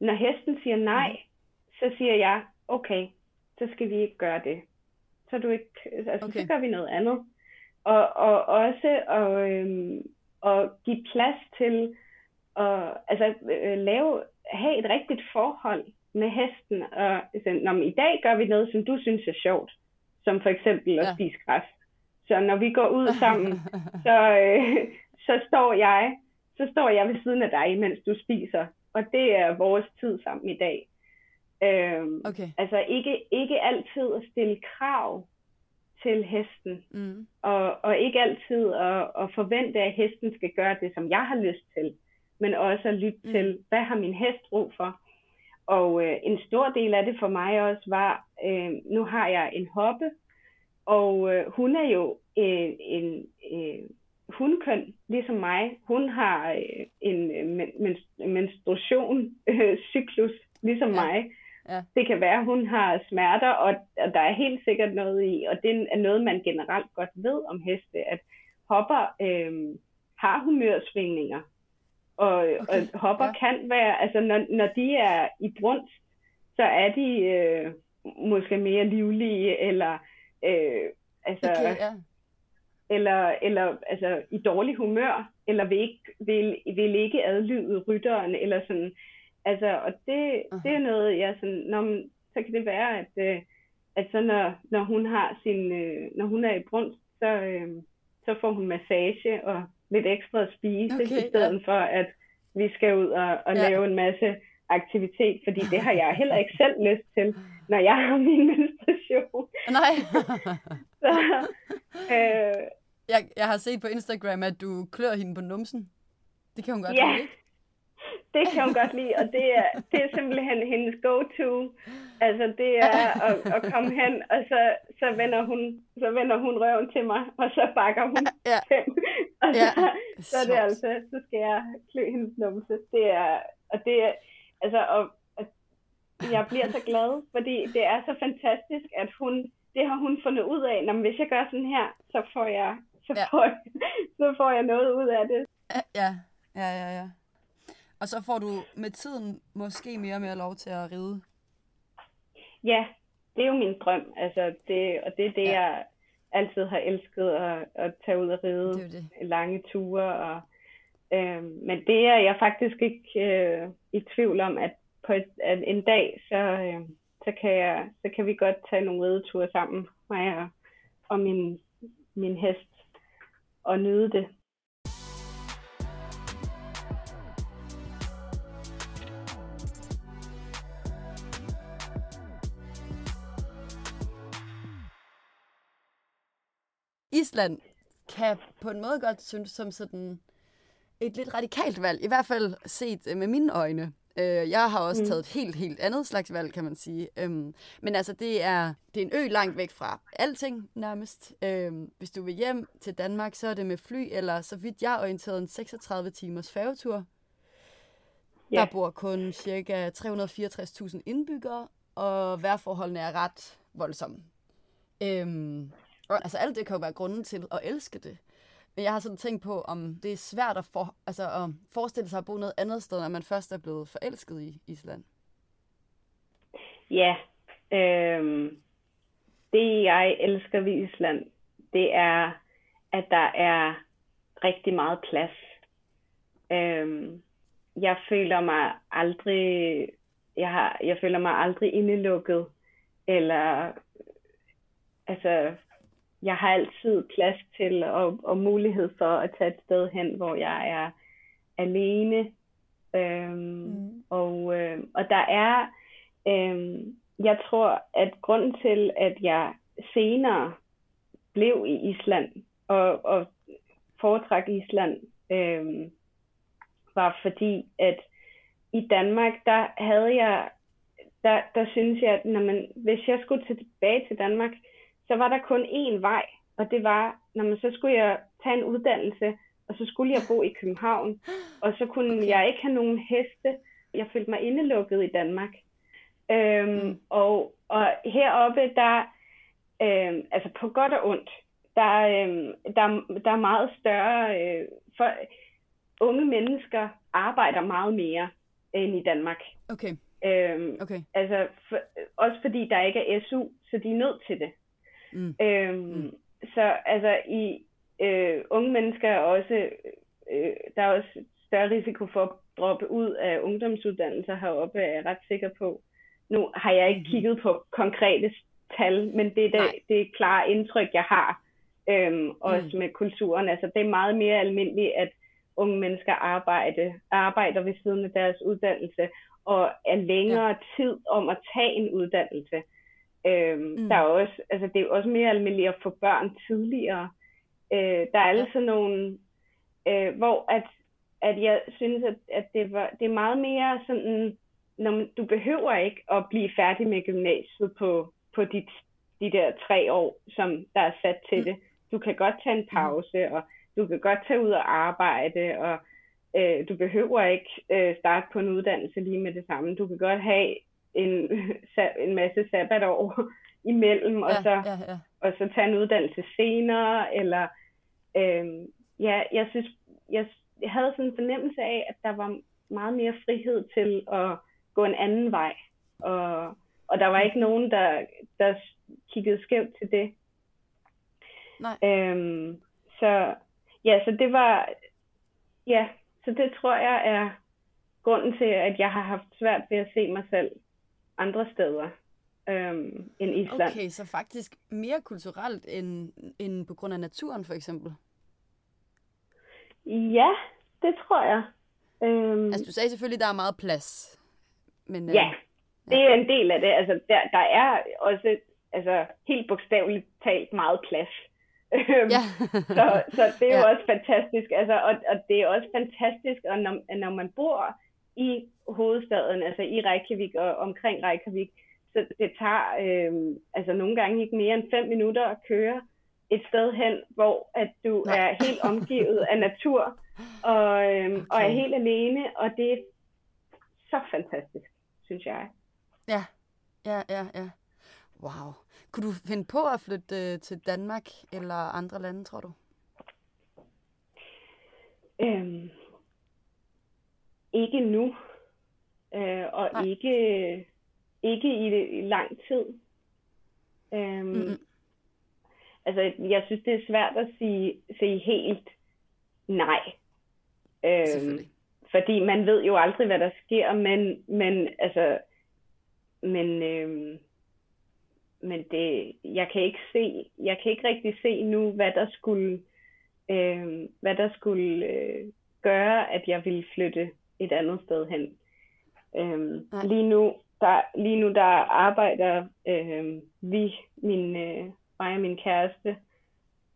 Når hesten siger nej, mm. så siger jeg, okay, så skal vi ikke gøre det. Så, du ikke, altså, okay. så gør vi noget andet. Og, og også at, øhm, at give plads til at altså, øh, lave, have et rigtigt forhold med hesten. Og, altså, når i dag gør vi noget, som du synes er sjovt, som for eksempel at ja. spise græs. Så når vi går ud sammen, (laughs) så, øh, så står jeg så står jeg ved siden af dig, mens du spiser. Og det er vores tid sammen i dag. Øhm, okay. Altså ikke, ikke altid at stille krav til hesten, mm. og, og ikke altid at, at forvente, at hesten skal gøre det, som jeg har lyst til, men også at lytte mm. til, hvad har min hest brug for. Og øh, en stor del af det for mig også var, øh, nu har jeg en hoppe, og øh, hun er jo øh, en øh, hundkøn, ligesom mig. Hun har øh, en øh, men, menstruation, øh, cyklus, ligesom ja. mig. Ja. Det kan være, at hun har smerter, og, og der er helt sikkert noget i, og det er noget, man generelt godt ved om heste, at hopper øh, har humørsvingninger. Og, okay. og hopper ja. kan være, altså når, når de er i brunst, så er de øh, måske mere livlige, eller øh, altså, okay, ja. eller, eller altså, i dårlig humør, eller vil ikke, vil, vil ikke adlyde rytteren, eller sådan. Altså, og det, uh-huh. det er noget, jeg sådan, når, så kan det være, at, øh, at så når, når hun har sin, øh, når hun er i brunst, så, øh, så får hun massage og lidt ekstra at spise, okay, i stedet ja. for at vi skal ud og, og ja. lave en masse aktivitet, fordi det har jeg heller ikke selv lyst til, når jeg har min (laughs) menstruation. Nej. (laughs) så, øh, jeg, jeg har set på Instagram, at du klør hende på numsen. Det kan hun godt ja. lide, ikke? det kan hun godt lide, og det er, det er simpelthen hendes go-to. Altså, det er at, at komme hen, og så, så, vender hun, så vender hun røven til mig, og så bakker hun ja. fem. Og (laughs) så, ja. så er det altså, så skal jeg klø hendes numse. Det er, og det er, altså, og, og jeg bliver så glad, fordi det er så fantastisk, at hun, det har hun fundet ud af, når hvis jeg gør sådan her, så får jeg, så får, ja. jeg, (laughs) så får jeg noget ud af det. Ja, ja, ja, ja. Og så får du med tiden måske mere og mere lov til at ride. Ja, det er jo min drøm. Altså, det, og det er det, ja. jeg altid har elsket at, at tage ud og ride det det. lange ture. Og, øh, men det er jeg faktisk ikke øh, i tvivl om, at på et, at en dag, så, øh, så, kan jeg, så kan vi godt tage nogle rideture sammen, mig og, og min, min hest, og nyde det. Island kan på en måde godt synes som sådan et lidt radikalt valg, i hvert fald set øh, med mine øjne. Øh, jeg har også mm. taget et helt, helt andet slags valg, kan man sige. Øhm, men altså, det er, det er en ø langt væk fra alting nærmest. Øhm, hvis du vil hjem til Danmark, så er det med fly, eller så vidt jeg er orienteret, en 36 timers færgetur. Ja. Der bor kun cirka 364.000 indbyggere, og vejrforholdene er ret voldsomme. Øhm, altså alt det kan jo være grunden til at elske det. Men jeg har sådan tænkt på, om det er svært at, for, altså, at forestille sig at bo noget andet sted, når man først er blevet forelsket i Island. Ja, øhm, det jeg elsker ved Island, det er, at der er rigtig meget plads. Øhm, jeg føler mig aldrig, jeg, har, jeg føler mig aldrig indelukket, eller altså jeg har altid plads til og, og mulighed for at tage et sted hen, hvor jeg er alene. Øhm, mm. og, øh, og der er, øhm, jeg tror, at grunden til, at jeg senere blev i Island og, og foretræk Island, øhm, var fordi, at i Danmark, der havde jeg, der, der synes jeg, at når man, hvis jeg skulle tilbage til Danmark, så var der kun én vej, og det var, når man så skulle jeg tage en uddannelse, og så skulle jeg bo i København, og så kunne okay. jeg ikke have nogen heste. Jeg følte mig indelukket i Danmark. Øhm, mm. og, og heroppe, der, øhm, altså på godt og ondt, der, øhm, der, der er meget større, øh, for, unge mennesker arbejder meget mere end i Danmark. Okay. Øhm, okay. Altså, for, også fordi der ikke er SU, så de er nødt til det. Mm. Øhm, mm. Så altså i øh, unge mennesker er også, øh, der er også større risiko for at droppe ud af ungdomsuddannelser heroppe, er jeg ret sikker på. Nu har jeg ikke mm. kigget på konkrete tal, men det er det, det er klare indtryk, jeg har. Øhm, også mm. med kulturen. Altså det er meget mere almindeligt, at unge mennesker arbejde, arbejder ved siden af deres uddannelse, og er længere ja. tid om at tage en uddannelse. Øhm, mm. Der er også, altså det er også mere almindeligt at få børn tidligere. Øh, der er altså ja. nogle, øh, hvor at, at jeg synes, at, at det, var, det er meget mere sådan, når man, du behøver ikke at blive færdig med gymnasiet på, på dit, de der tre år, som der er sat til mm. det. Du kan godt tage en mm. pause, og du kan godt tage ud og arbejde, og øh, du behøver ikke øh, starte på en uddannelse lige med det samme. Du kan godt have en, (laughs) en masse sabbatår (laughs) imellem, og, ja, så, ja, ja. og så tage en uddannelse senere, eller øh, ja, jeg synes, jeg, jeg havde sådan en fornemmelse af, at der var meget mere frihed til at gå en anden vej, og, og der var ikke nogen, der, der kiggede skævt til det. Nej. Øhm, så ja, så det var, ja, så det tror jeg er grunden til, at jeg har haft svært ved at se mig selv andre steder øhm, end Island. Okay, så faktisk mere kulturelt end, end på grund af naturen for eksempel? Ja, det tror jeg. Øhm, altså du sagde selvfølgelig, at der er meget plads. Men, øh, ja, det er en del af det. Altså, der, der er også altså, helt bogstaveligt talt meget plads. Øhm, ja. (laughs) så, så det er jo ja. også fantastisk. Altså, og, og det er også fantastisk, og når, når man bor i hovedstaden, altså i Reykjavik og omkring Reykjavik, så det tager øh, altså nogle gange ikke mere end fem minutter at køre et sted hen, hvor at du Nej. er helt omgivet af natur og, øh, okay. og er helt alene, og det er så fantastisk, synes jeg. Ja, ja, ja, ja. Wow. Kunne du finde på at flytte øh, til Danmark eller andre lande, tror du? Øhm, ikke nu, øh, og Nej. ikke, ikke i, i lang tid. Øhm, mm-hmm. Altså, jeg synes, det er svært at sige, sige helt nej. Øhm, fordi man ved jo aldrig, hvad der sker, men, men altså, men, øhm, men det, jeg kan ikke se, jeg kan ikke rigtig se nu, hvad der skulle, øh, hvad der skulle øh, gøre, at jeg ville flytte et andet sted hen. Øhm, lige nu, der, lige nu der arbejder øh, vi, min, øh, mig og min kæreste,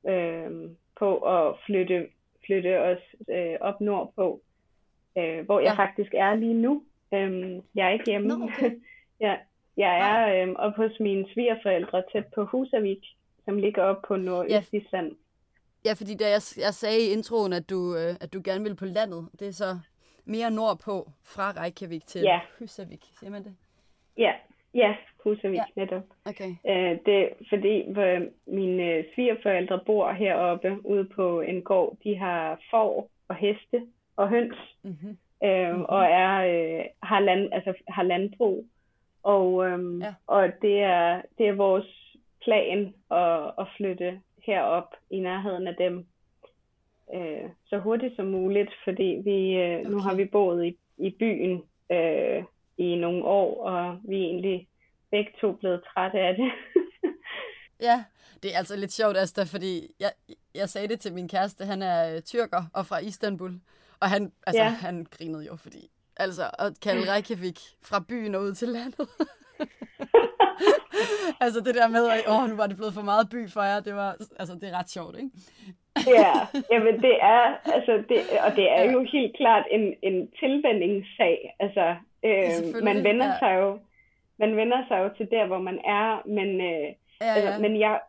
øh, på at flytte, flytte os øh, op nordpå, øh, hvor jeg ja. faktisk er lige nu. Øhm, jeg er ikke hjemme. Nå, okay. (laughs) ja, jeg er øhm, oppe hos mine svigerforældre tæt på Husavik, som ligger op på Nordøstisland. Ja, fordi da jeg, jeg sagde i introen, at du, øh, at du gerne vil på landet, det er så mere nordpå fra Reykjavik til Ja. Husavik, siger man det? Ja, ja, Husavik Ja. netop. Okay. Øh, det fordi hvor mine øh, svigerforældre bor heroppe ude på en gård. De har får og heste og høns, Mm-hmm. øh, Mhm. og er, øh, har, land, altså, har landbrug. Og, øhm, ja. og det, er, det er vores plan at, at flytte herop i nærheden af dem øh, så hurtigt som muligt, fordi vi, øh, nu Okay. har vi boet i, i byen øh, i nogle år, og vi er egentlig begge to blevet trætte af det. (laughs) Ja, det er altså lidt sjovt, Asta, fordi jeg, jeg sagde det til min kæreste, han er øh, tyrker og fra Istanbul, og han, altså. Ja. han grinede jo, fordi altså at kalde (laughs) Reykjavik fra byen og ud til landet. (laughs) altså det der med, at åh, nu var det blevet for meget by for jer, det var, altså det er ret sjovt, ikke? Ja, jamen det er, altså det, og det er Ja. jo helt klart en, en tilvændingssag. Altså, øh, man vender ja. sig jo, man vender sig jo til der, hvor man er, men, øh, Ja, altså, ja. men jeg,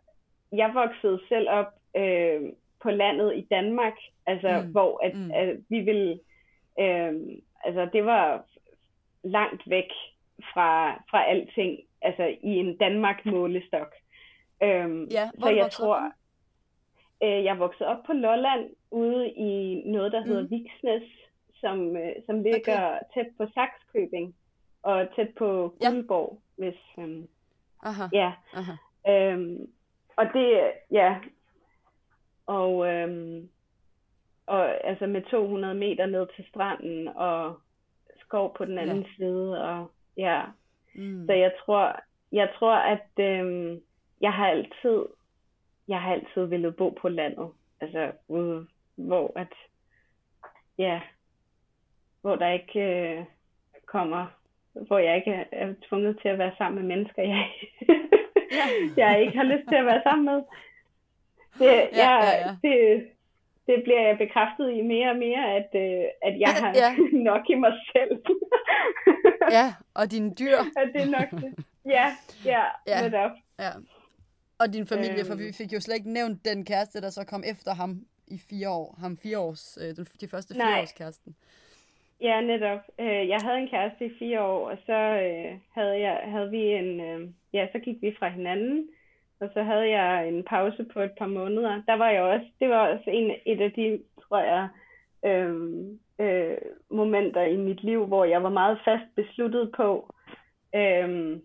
jeg voksede selv op øh, på landet i Danmark, altså Mm, hvor at, mm. at vi ville, øh, altså det var langt væk fra, fra alting, altså i en Danmark-målestok. Øhm, Ja, hvor så jeg tror? Øh, jeg voksede op på Lolland, ude i noget, der hedder Mhm. Viksnes, som, øh, som ligger okay. tæt på Saxkøbing, og tæt på Ja. Guldborg, hvis, øhm, Aha, ja. aha. Øhm, og det, ja, og, øhm, og altså med 200 meter ned til stranden, og skov på den anden Ja. side, og ja, Mm. så jeg tror, jeg tror, at øhm, jeg har altid, jeg har altid ville bo på landet. Altså ude, hvor at, ja, hvor der ikke øh, kommer, hvor jeg ikke er, tvunget til at være sammen med mennesker, jeg, (laughs) jeg ikke har lyst til at være sammen med. Det, jeg, ja, ja. det, det bliver jeg bekræftet i mere og mere, at, øh, at jeg har Ja. (laughs) nok i mig selv. Ja, og dine dyr. (laughs) at det er nok det. Ja, ja, Ja. ja. netop. Ja. Og din familie, for Øhm. vi fik jo slet ikke nævnt den kæreste, der så kom efter ham i fire år. Ham fire års, øh, de første fire Nej. års kæresten. Ja, netop. Øh, Jeg havde en kæreste i fire år, og så øh, havde, jeg, havde vi en, øh, ja, så gik vi fra hinanden, og så havde jeg en pause på et par måneder. Der var jeg også, det var også en, et af de, tror jeg, øh, øh, momenter i mit liv, hvor jeg var meget fast besluttet på øh,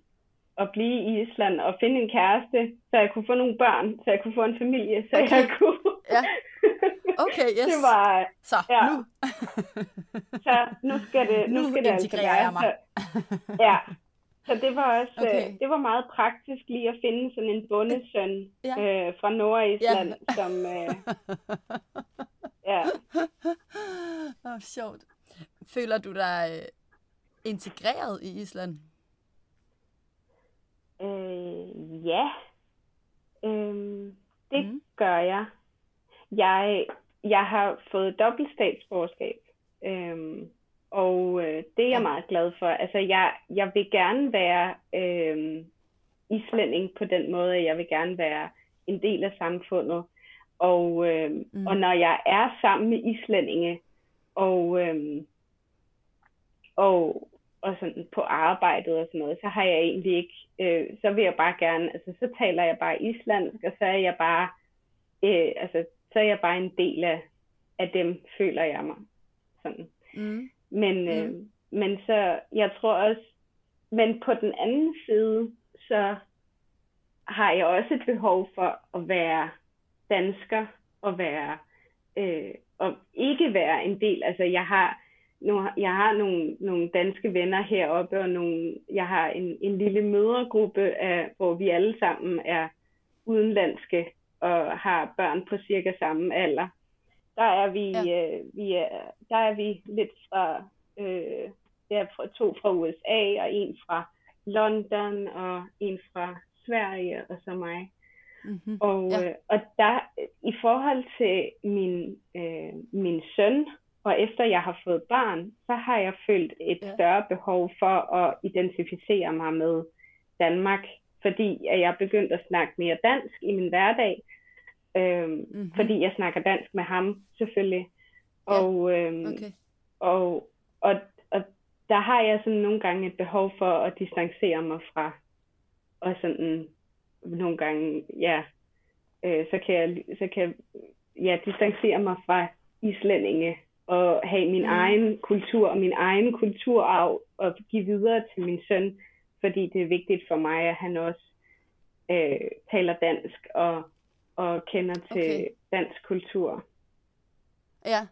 at blive i Island og finde en kæreste, så jeg kunne få nogle børn, så jeg kunne få en familie, så Okay. jeg kunne... Ja. (laughs) Okay, yes. det var, Så, ja. nu. (laughs) så nu skal det, nu Nu skal det altså være. jeg mig. Så, ja, så det var også Okay. okay. det var meget praktisk lige at finde sådan en bondesøn Ja. øh, fra Nordisland, Ja. som øh, ja, (laughs) Åh, sjovt. Føler du dig øh, integreret i Island? Øh, ja, øhm, det Mm. gør jeg. Jeg jeg har fået dobbelt statsborgerskab. Øhm, og øh, det er jeg Ja. meget glad for. Altså, jeg, jeg vil gerne være øhm, islænding på den måde, at jeg vil gerne være en del af samfundet. Og, øhm, Mm. og når jeg er sammen med islændinge, og, øhm, og, og sådan på arbejdet og sådan noget, så har jeg egentlig ikke, øh, så vil jeg bare gerne, altså så taler jeg bare islandsk, og så er jeg bare, øh, altså så er jeg bare en del af, af dem, føler jeg mig. Sådan. Mm. Men, øh, men så, jeg tror også, men på den anden side, så har jeg også et behov for at være dansker og være øh, og ikke være en del. Altså jeg har nu, jeg har nogle, nogle danske venner heroppe, og nogle, jeg har en, en lille mødergruppe, af, hvor vi alle sammen er udenlandske og har børn på cirka samme alder. Der er vi, Ja. øh, vi er, der er vi lidt fra, øh, der er fra, to fra USA, og en fra London, og en fra Sverige, og så mig. Mm-hmm. Og, ja. øh, og der, i forhold til min, øh, min søn, og efter jeg har fået barn, så har jeg følt et Ja. større behov for at identificere mig med Danmark, fordi at jeg er begyndt at snakke mere dansk i min hverdag, øhm, Mhm. fordi jeg snakker dansk med ham selvfølgelig. Ja. Og, øhm, Okay. og, og, og der har jeg sådan nogle gange et behov for at distancere mig fra, og sådan nogle gange, ja, øh, så kan jeg, så kan jeg ja, distancere mig fra islændinge og have min Mm. egen kultur og min egen kulturarv og give videre til min søn, fordi det er vigtigt for mig, at han også øh, taler dansk og, og kender til Okay. dansk kultur. Ja.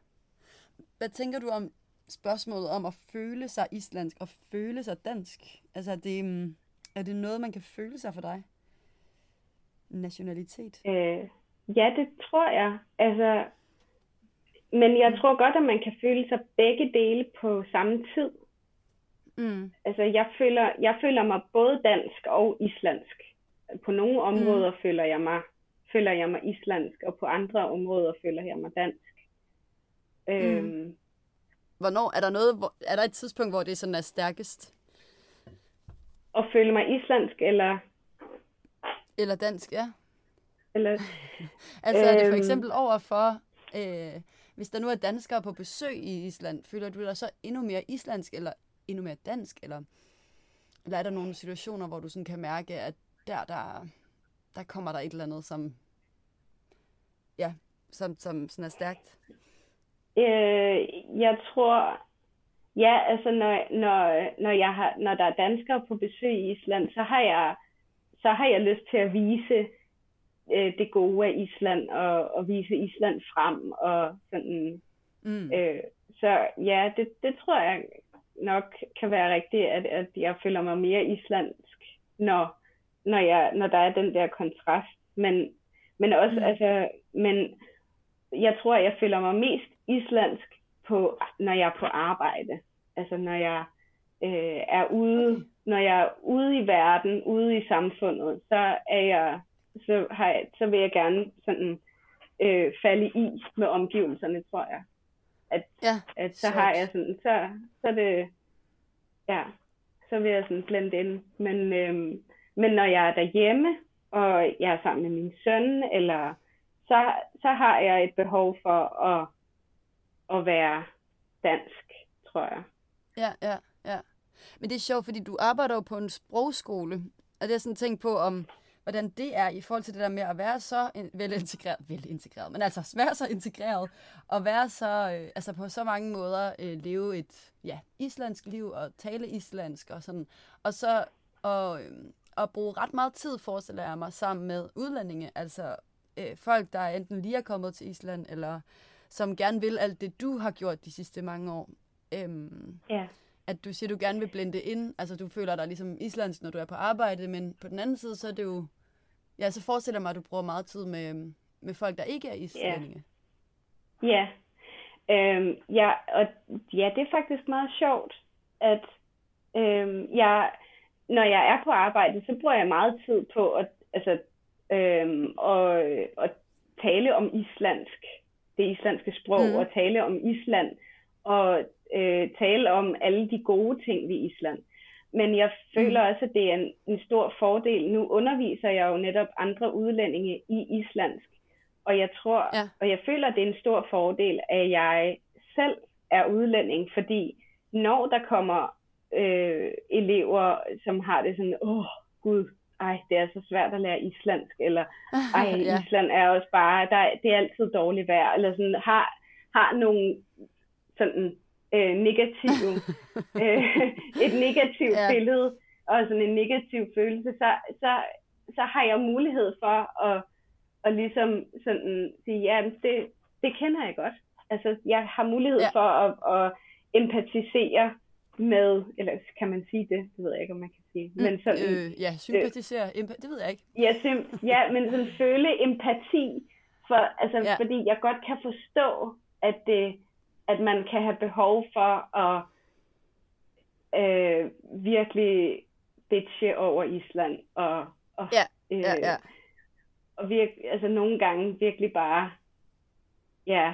Hvad tænker du om spørgsmålet om at føle sig islandsk og føle sig dansk? Altså, er det, mm, er det noget, man kan føle sig for dig? Nationalitet? Øh, ja, det tror jeg. Altså, men jeg tror godt, at man kan føle sig begge dele på samme tid. Mm. Altså, jeg føler, jeg føler mig både dansk og islandsk. På nogle områder mm. føler jeg mig føler jeg mig islandsk, og på andre områder føler jeg mig dansk. Mm. Øhm, Hvornår, er der noget, hvor, er der et tidspunkt, hvor det sådan er stærkest? og føle mig islandsk, eller, Eller dansk, ja. eller (laughs) Altså er det for Øhm. eksempel overfor, øh, hvis der nu er danskere på besøg i Island, føler du dig så endnu mere islandsk, eller endnu mere dansk, eller, eller er der nogle situationer, hvor du sådan kan mærke, at der, der, der kommer der et eller andet, som, ja, som, som sådan er stærkt? Øh, jeg tror, ja, altså når, når, når, jeg har, når der er danskere på besøg i Island, så har jeg, så har jeg lyst til at vise øh, det gode af Island og, og vise Island frem og sådan. Mm. Øh, så ja, det, det tror jeg nok kan være rigtigt, at, at jeg føler mig mere islandsk, når, når, jeg, når der er den der kontrast. Men, men også, Mm. altså, men jeg tror, jeg føler mig mest islandsk, på, når jeg er på arbejde. Altså når jeg øh, er ude, okay. når jeg er ude i verden, ude i samfundet, så er jeg, så, har jeg, så vil jeg gerne sådan øh, falde i med omgivelserne, tror jeg. Ja, At så Sjovt. har jeg sådan, så, så det, ja, så vil jeg sådan blende ind. Men, øhm, men når jeg er derhjemme, og jeg er sammen med min søn, eller så, så har jeg et behov for at, at være dansk, tror jeg. ja, ja, ja. Men det er sjovt, fordi du arbejder jo på en sprogskole, og det er sådan tænkt på, om hvordan det er i forhold til det der med at være så velintegreret, (laughs) velintegreret, men altså være så integreret, og være så, øh, altså på så mange måder øh, leve et, ja, islandsk liv, og tale islandsk og sådan, og så og, øh, at bruge ret meget tid, forestiller jeg mig, sammen med udlændinge, altså øh, folk, der enten lige er kommet til Island, eller som gerne vil alt det, du har gjort de sidste mange år. Øhm, Ja at du siger, du gerne vil blende ind, altså du føler dig ligesom islandsk, når du er på arbejde, men på den anden side, så er det jo, ja, så forestiller mig, at du bruger meget tid med, med folk, der ikke er islændinge. Ja. Øhm, ja, og ja, det er faktisk meget sjovt, at øhm, jeg, når jeg er på arbejde, så bruger jeg meget tid på at, altså, øhm, og, at tale om islandsk, det islandske sprog, mm. og tale om Island, og øh, tale om alle de gode ting ved Island. Men jeg føler også, at det er en, en stor fordel. Nu underviser jeg jo netop andre udlændinge i islandsk, og jeg tror, Ja. og jeg føler, at det er en stor fordel, at jeg selv er udlænding, fordi når der kommer øh, elever, som har det sådan, åh gud, ej, det er så svært at lære islandsk, eller (laughs) ej, ja. Island er også bare, der, det er altid dårligt vejr, eller sådan, har, har nogle sådan øh, negative, (laughs) øh, et negativt Ja. billede, og sådan en negativ følelse, så, så, så har jeg mulighed for at, at ligesom sådan sige, ja, det, det kender jeg godt. Altså, jeg har mulighed Ja. for at, at empatisere med, eller kan man sige det? Det ved jeg ikke, om man kan sige. Men sådan, øh, ja, sympatisere, empa- det ved jeg ikke. Ja, sim- ja, men sådan føle empati, for, altså, ja. fordi jeg godt kan forstå, at, det, at man kan have behov for at øh, virkelig bitche over Island, og, og, Ja, øh, Ja, ja. og virke, altså nogle gange virkelig bare, ja,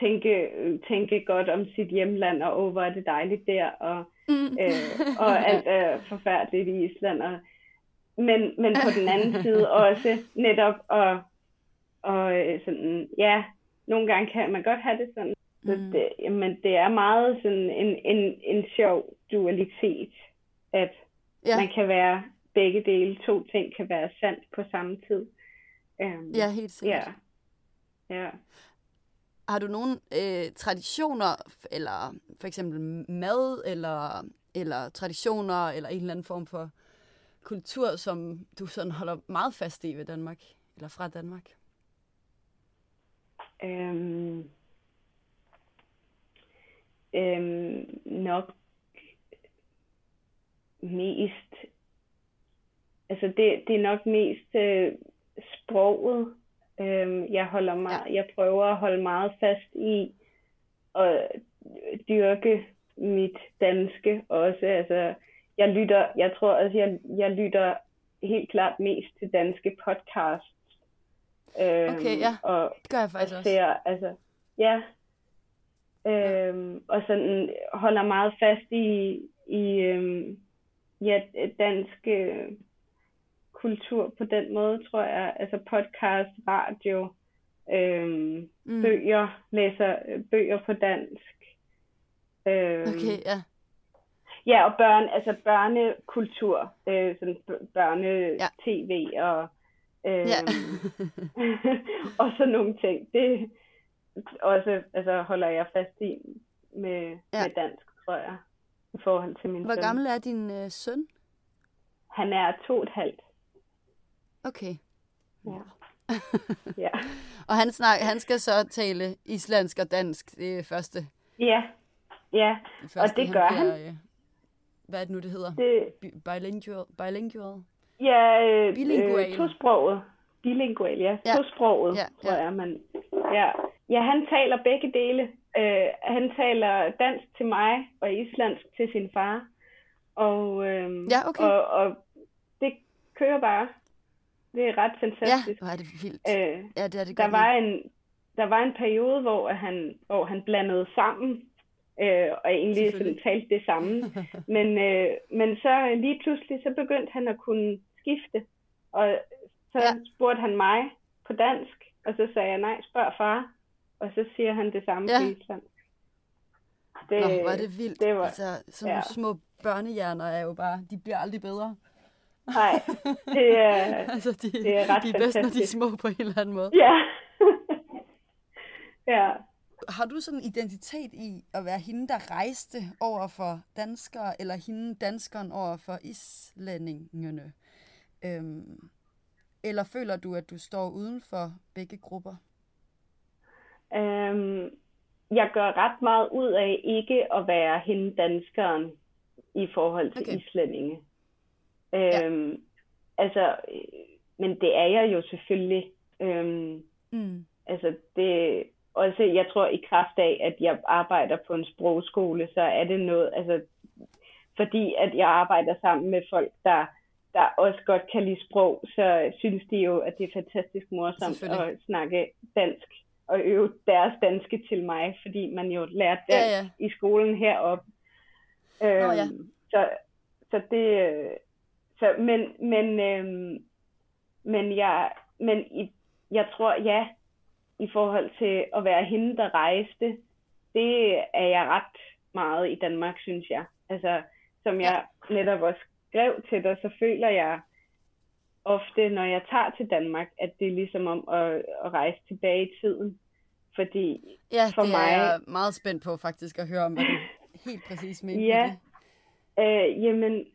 tænke, tænke godt om sit hjemland, og oh, hvor er det dejligt der, og, mm. øh, og (laughs) alt er forfærdeligt i Island. Og, men, men på den anden (laughs) side også netop at, og øh, sådan, ja, nogle gange kan man godt have det sådan, så mm. det, men det er meget sådan en, en, en sjov dualitet, at ja. man kan være begge dele, to ting kan være sandt på samme tid. Um, ja, helt sikkert. Ja. ja. Har du nogle øh, traditioner, eller for eksempel mad, eller, eller traditioner, eller en eller anden form for kultur, som du sådan holder meget fast i ved Danmark, eller fra Danmark? Øhm, øhm, nok mest, altså det, det er nok mest øh, sproget, øhm, jeg holder meget, jeg prøver at holde meget fast i at dyrke mit danske også, altså jeg lytter, jeg tror, altså jeg, jeg lytter helt klart mest til danske podcasts. Øhm, okay, ja. Og det gør jeg faktisk også. Ser, altså, ja. Øhm, og sådan holder meget fast i, i øhm, ja, dansk øh, kultur på den måde, tror jeg. Altså podcast, radio, øhm, mm. bøger, læser øh, bøger på dansk. Øhm, okay, ja. Ja, og børn, altså børnekultur, øh, sådan børne-tv ja. og, øh, ja. (laughs) (laughs) og sådan nogle ting. Det også altså, holder jeg fast i med, ja. med dansk, tror jeg, i forhold til min Hvor søn. gammel er din øh, søn? Han er to og et halvt. Okay. Ja. (laughs) ja. og han, snak, han skal så tale islandsk og dansk, det første. Ja, ja. Det første, og det gør han. Bliver, han hvad er det nu, det hedder? Det... Bilingual? Bilingual? Ja, øh, Bilingual. Øh, tosproget. Bilingual, ja. ja. Tosproget, ja, tror ja. jeg, man... Ja. Ja, han taler begge dele. Øh, han taler dansk til mig og islandsk til sin far. Og, øh, ja, okay. og, og det kører bare. Det er ret fantastisk. Ja, hvor er det vildt. Øh, ja, det er det der, var en, der var en periode, hvor han, hvor han blandede sammen øh, og egentlig sådan talte det samme. (laughs) men, øh, men så lige pludselig, så begyndte han at kunne skifte, og så ja. spurgte han mig på dansk, og så sagde jeg, nej, spørg far, og så siger han det samme ja. på Island. Det, Nå, var det vildt. Det var, altså, sådan ja. små børnehjerner er jo bare, de bliver aldrig bedre. Nej, det er, (laughs) altså, de, det er ret De er bedst, når de er små på en eller anden måde. Ja. (laughs) ja har du sådan en identitet i at være hende, der rejste over for danskere, eller hende, danskeren, over for islændingene? Øhm, eller føler du, at du står uden for begge grupper? Øhm, jeg gør ret meget ud af ikke at være hende danskeren i forhold til okay. islændinge. Øhm, ja. Altså, men det er jeg jo selvfølgelig. Øhm, mm. Altså, det, også, jeg tror i kraft af, at jeg arbejder på en sprogskole, så er det noget, altså, fordi at jeg arbejder sammen med folk, der, der også godt kan lide sprog, så synes de jo, at det er fantastisk morsomt at snakke dansk og øve deres danske til mig, fordi man jo lærer dansk ja, ja. i skolen heroppe. Øhm, oh, ja. så, så det, så, men, men, øhm, men jeg, men i, jeg tror, ja, i forhold til at være hende, der rejste, det er jeg ret meget i Danmark, synes jeg. Altså, som jeg netop også skrev til dig, så føler jeg ofte, når jeg tager til Danmark, at det er ligesom om at, at rejse tilbage i tiden. Fordi ja, for det mig... er jeg meget spændt på faktisk at høre om, hvad du helt præcis mener ja. Øh, jamen,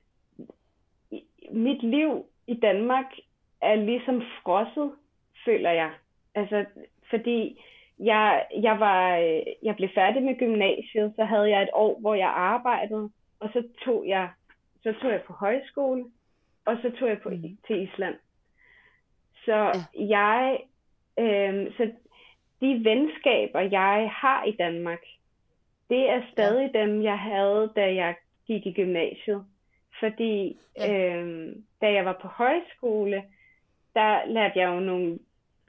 mit liv i Danmark er ligesom frosset, føler jeg. Altså, fordi jeg, jeg, var, jeg blev færdig med gymnasiet, så havde jeg et år, hvor jeg arbejdede, og så tog jeg, så tog jeg på højskole, og så tog jeg på, mm. til Island. Så ja. jeg, øh, så de venskaber, jeg har i Danmark, det er stadig ja. dem, jeg havde, da jeg gik i gymnasiet. Fordi ja. øh, da jeg var på højskole, der lærte jeg jo nogle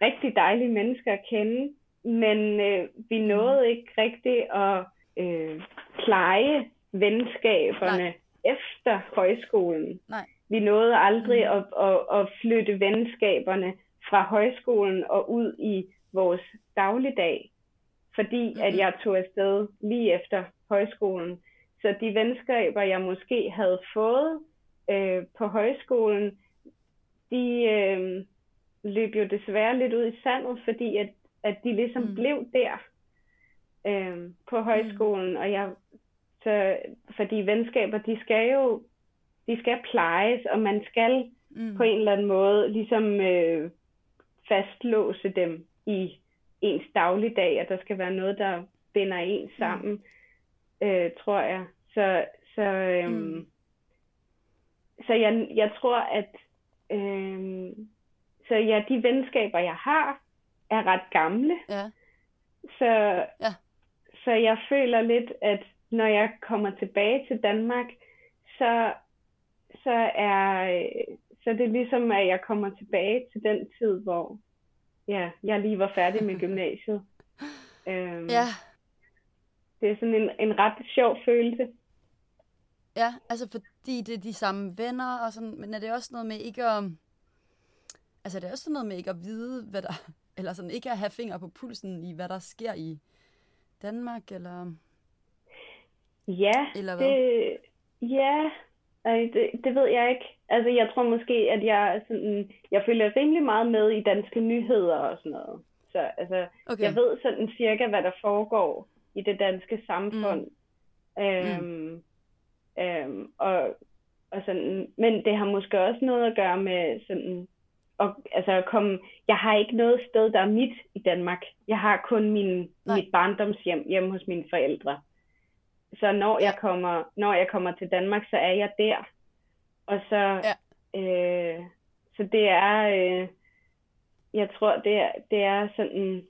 rigtig dejlige mennesker at kende, men øh, vi nåede ikke rigtigt at øh, pleje venskaberne Nej. efter højskolen. Nej. Vi nåede aldrig mm. at, at, at flytte venskaberne fra højskolen og ud i vores dagligdag, fordi mm-hmm. at jeg tog afsted lige efter højskolen. Så de venskaber, jeg måske havde fået øh, på højskolen, de øh, løb jo desværre lidt ud i sandet, fordi at, at de ligesom mm. blev der øh, på højskolen, mm. og jeg så, fordi venskaber, de skal jo de skal plejes, og man skal mm. på en eller anden måde ligesom øh, fastlåse dem i ens dagligdag, og der skal være noget, der binder en mm. sammen, mm. øh, tror jeg. Så, så, øhm, mm. så jeg, jeg tror, at øhm, så ja, de venskaber, jeg har, er ret gamle. Ja. Så, ja. så jeg føler lidt, at når jeg kommer tilbage til Danmark, så, så er så det er ligesom, at jeg kommer tilbage til den tid, hvor ja, jeg lige var færdig med (laughs) gymnasiet. Øhm, ja. Det er sådan en, en ret sjov følelse. Ja, altså fordi det er de samme venner, og sådan, men er det også noget med ikke at... Altså er det også noget med ikke at vide, hvad der... (laughs) Eller sådan ikke at have fingre på pulsen i, hvad der sker i Danmark, eller... Ja, eller hvad? det... Ja, det, det ved jeg ikke. Altså, jeg tror måske, at jeg sådan, jeg følger rimelig meget med i danske nyheder og sådan noget. Så altså, okay. jeg ved sådan cirka, hvad der foregår i det danske samfund. Mm. Øhm, mm. Øhm, og, og sådan, men det har måske også noget at gøre med sådan, og, altså at komme, jeg har ikke noget sted, der er mit i Danmark. Jeg har kun min, mit barndomshjem hjemme hos mine forældre. Så når jeg kommer, når jeg kommer til Danmark, så er jeg der. Og så, ja. øh, så det er, øh, jeg tror, det er, det er sådan,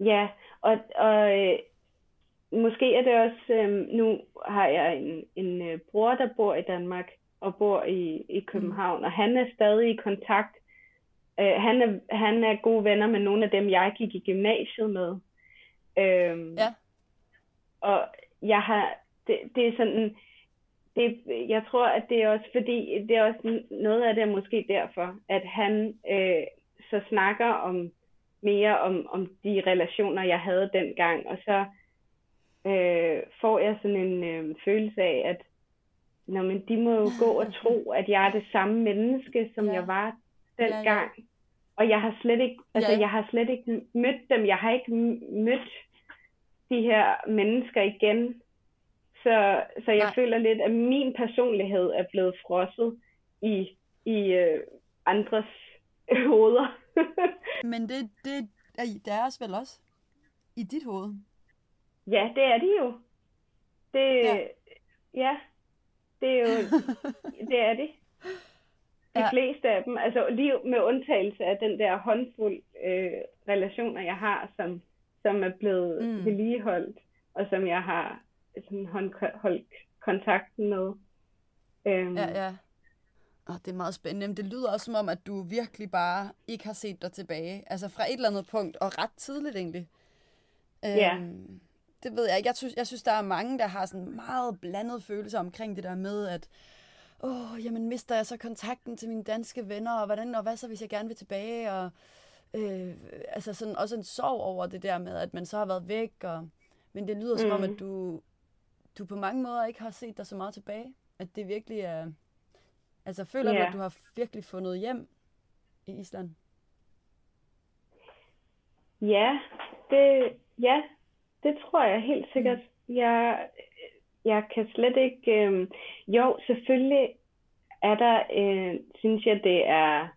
ja, og, og øh, måske er det også, øh, nu har jeg en, en øh, bror, der bor i Danmark, og bor i, i København, og han er stadig i kontakt. Øh, han, er, han er gode venner med nogle af dem, jeg gik i gymnasiet med. Øh, ja og jeg har, det, det er sådan, det, jeg tror, at det er også fordi, det er også noget af det måske derfor, at han øh, så snakker om mere om, om de relationer, jeg havde dengang, og så øh, får jeg sådan en øh, følelse af, at når, men de må jo gå og (laughs) tro, at jeg er det samme menneske, som ja. jeg var dengang. Ja, ja. Og jeg har slet ikke, altså ja. jeg har slet ikke mødt dem. Jeg har ikke mødt de her mennesker igen. Så, så jeg ja. føler lidt, at min personlighed er blevet frosset i, i øh, andres (laughs) hoveder. Men det, det er deres vel også? I dit hoved? Ja, det er de jo. Det, ja. ja, det er jo, (laughs) det er de. De ja. fleste af dem, altså lige med undtagelse af den der håndfuld øh, relationer, jeg har, som som er blevet mm. vedligeholdt, og som jeg har sådan holdt kontakten med. Øhm. Ja, ja. Oh, det er meget spændende. det lyder også som om, at du virkelig bare ikke har set dig tilbage. Altså fra et eller andet punkt, og ret tidligt egentlig. Ja. Øhm, det ved jeg ikke. Jeg synes, jeg synes, der er mange, der har sådan meget blandet følelser omkring det der med, at åh, oh, jamen mister jeg så kontakten til mine danske venner, og hvordan, og hvad så, hvis jeg gerne vil tilbage, og øh, altså sådan også en sorg over det der med, at man så har været væk, og, men det lyder mm. som om, at mm. du, du på mange måder ikke har set dig så meget tilbage. At det virkelig er, altså føler yeah. du, at du har virkelig fundet hjem i Island? Ja, det, ja, det tror jeg helt sikkert. Mm. Jeg, jeg kan slet ikke... Øh, jo, selvfølgelig er der, øh, synes jeg, det er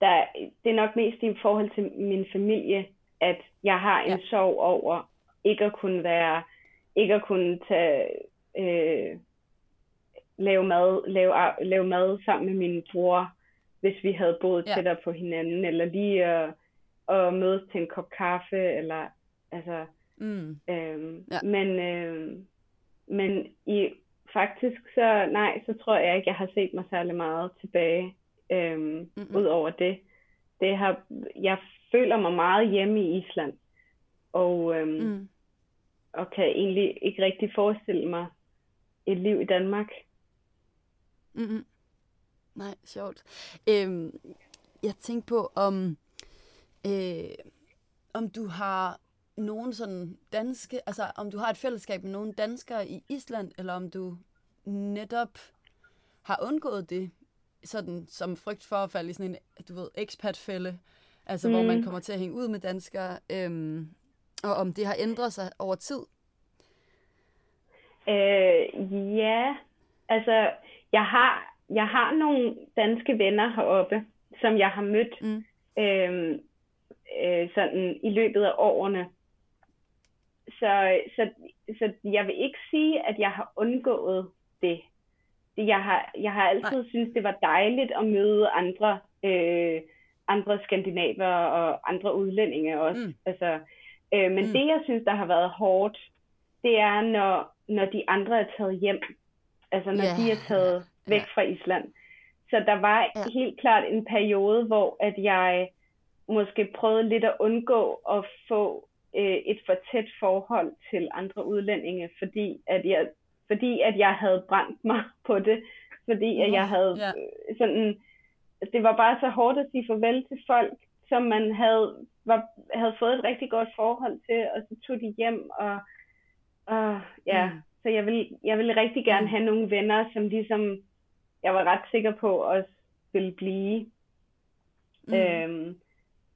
der, det er nok mest i forhold til min familie, at jeg har en ja. sorg over ikke at kunne være, ikke at kunne tage, øh, lave, mad, lave, lave mad sammen med min bror, hvis vi havde boet ja. tættere på hinanden, eller lige at, at mødes til en kop kaffe, eller altså, mm. øhm, ja. men, øh, men i, faktisk så, nej, så tror jeg ikke, jeg har set mig særlig meget tilbage øhm, mm-hmm. ud over det. det har, jeg føler mig meget hjemme i Island, og, øhm, mm. og kan egentlig ikke rigtig forestille mig et liv i Danmark. Mm-hmm. Nej, sjovt. Øhm, jeg tænkte på, om, øh, om du har nogen sådan danske, altså om du har et fællesskab med nogle danskere i Island, eller om du netop har undgået det, sådan som frygt for at falde i sådan en, du ved, expat-fælde, altså mm. hvor man mm. kommer til at hænge ud med danskere, øhm, og om det har ændret sig over tid? Øh, ja, altså jeg har, jeg har nogle danske venner heroppe, som jeg har mødt mm. øhm, øh, sådan i løbet af årene. Så, så, så jeg vil ikke sige, at jeg har undgået det. Jeg har, jeg har altid Nej. synes det var dejligt at møde andre, øh, andre skandinaver og andre udlændinge også. Mm. Altså, øh, men mm. det, jeg synes, der har været hårdt, det er, når, når de andre er taget hjem. Altså, når yeah. de er taget yeah. væk fra Island. Så der var yeah. helt klart en periode, hvor at jeg måske prøvede lidt at undgå at få øh, et for tæt forhold til andre udlændinge, fordi at jeg, fordi at jeg havde brændt mig (laughs) på det, fordi at jeg havde yeah. øh, sådan, det var bare så hårdt at sige farvel til folk, som man havde, var, havde fået et rigtig godt forhold til, og så tog de hjem, og, og ja, mm. så jeg vil, jeg vil rigtig gerne mm. have nogle venner, som ligesom, jeg var ret sikker på også ville blive. Mm. Øhm,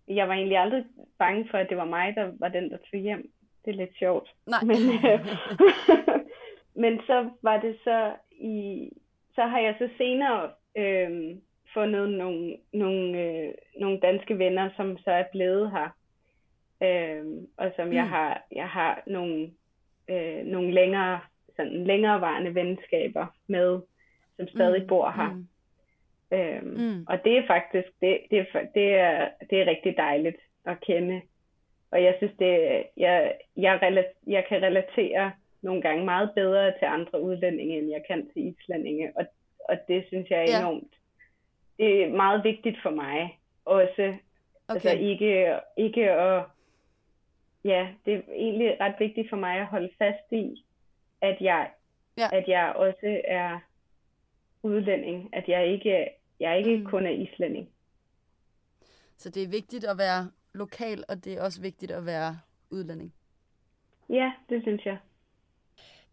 jeg var egentlig aldrig bange for, at det var mig, der var den, der tog hjem. Det er lidt sjovt. Nej. Men, øh, (laughs) (laughs) men så var det så i... Så har jeg så senere øh, fundet nogle, nogle, øh, nogle danske venner, som så er blevet her. Øh, og som mm. jeg har jeg har nogle, øh, nogle længere sådan længerevarende venskaber med, som stadig mm. bor her. Mm. Øhm, mm. Og det er faktisk, det, det, er, det, er, det er rigtig dejligt at kende. Og jeg synes, det, jeg, jeg, relat, jeg kan relatere nogle gange meget bedre til andre udlændinge, end jeg kan til islændinge. Og, og det synes jeg er ja. enormt. Det er meget vigtigt for mig også. Altså okay. Altså ikke, ikke at... Ja, det er egentlig ret vigtigt for mig at holde fast i, at jeg, ja. at jeg også er udlænding. At jeg ikke jeg ikke mm. kun er islænding. Så det er vigtigt at være lokal, og det er også vigtigt at være udlænding? Ja, det synes jeg.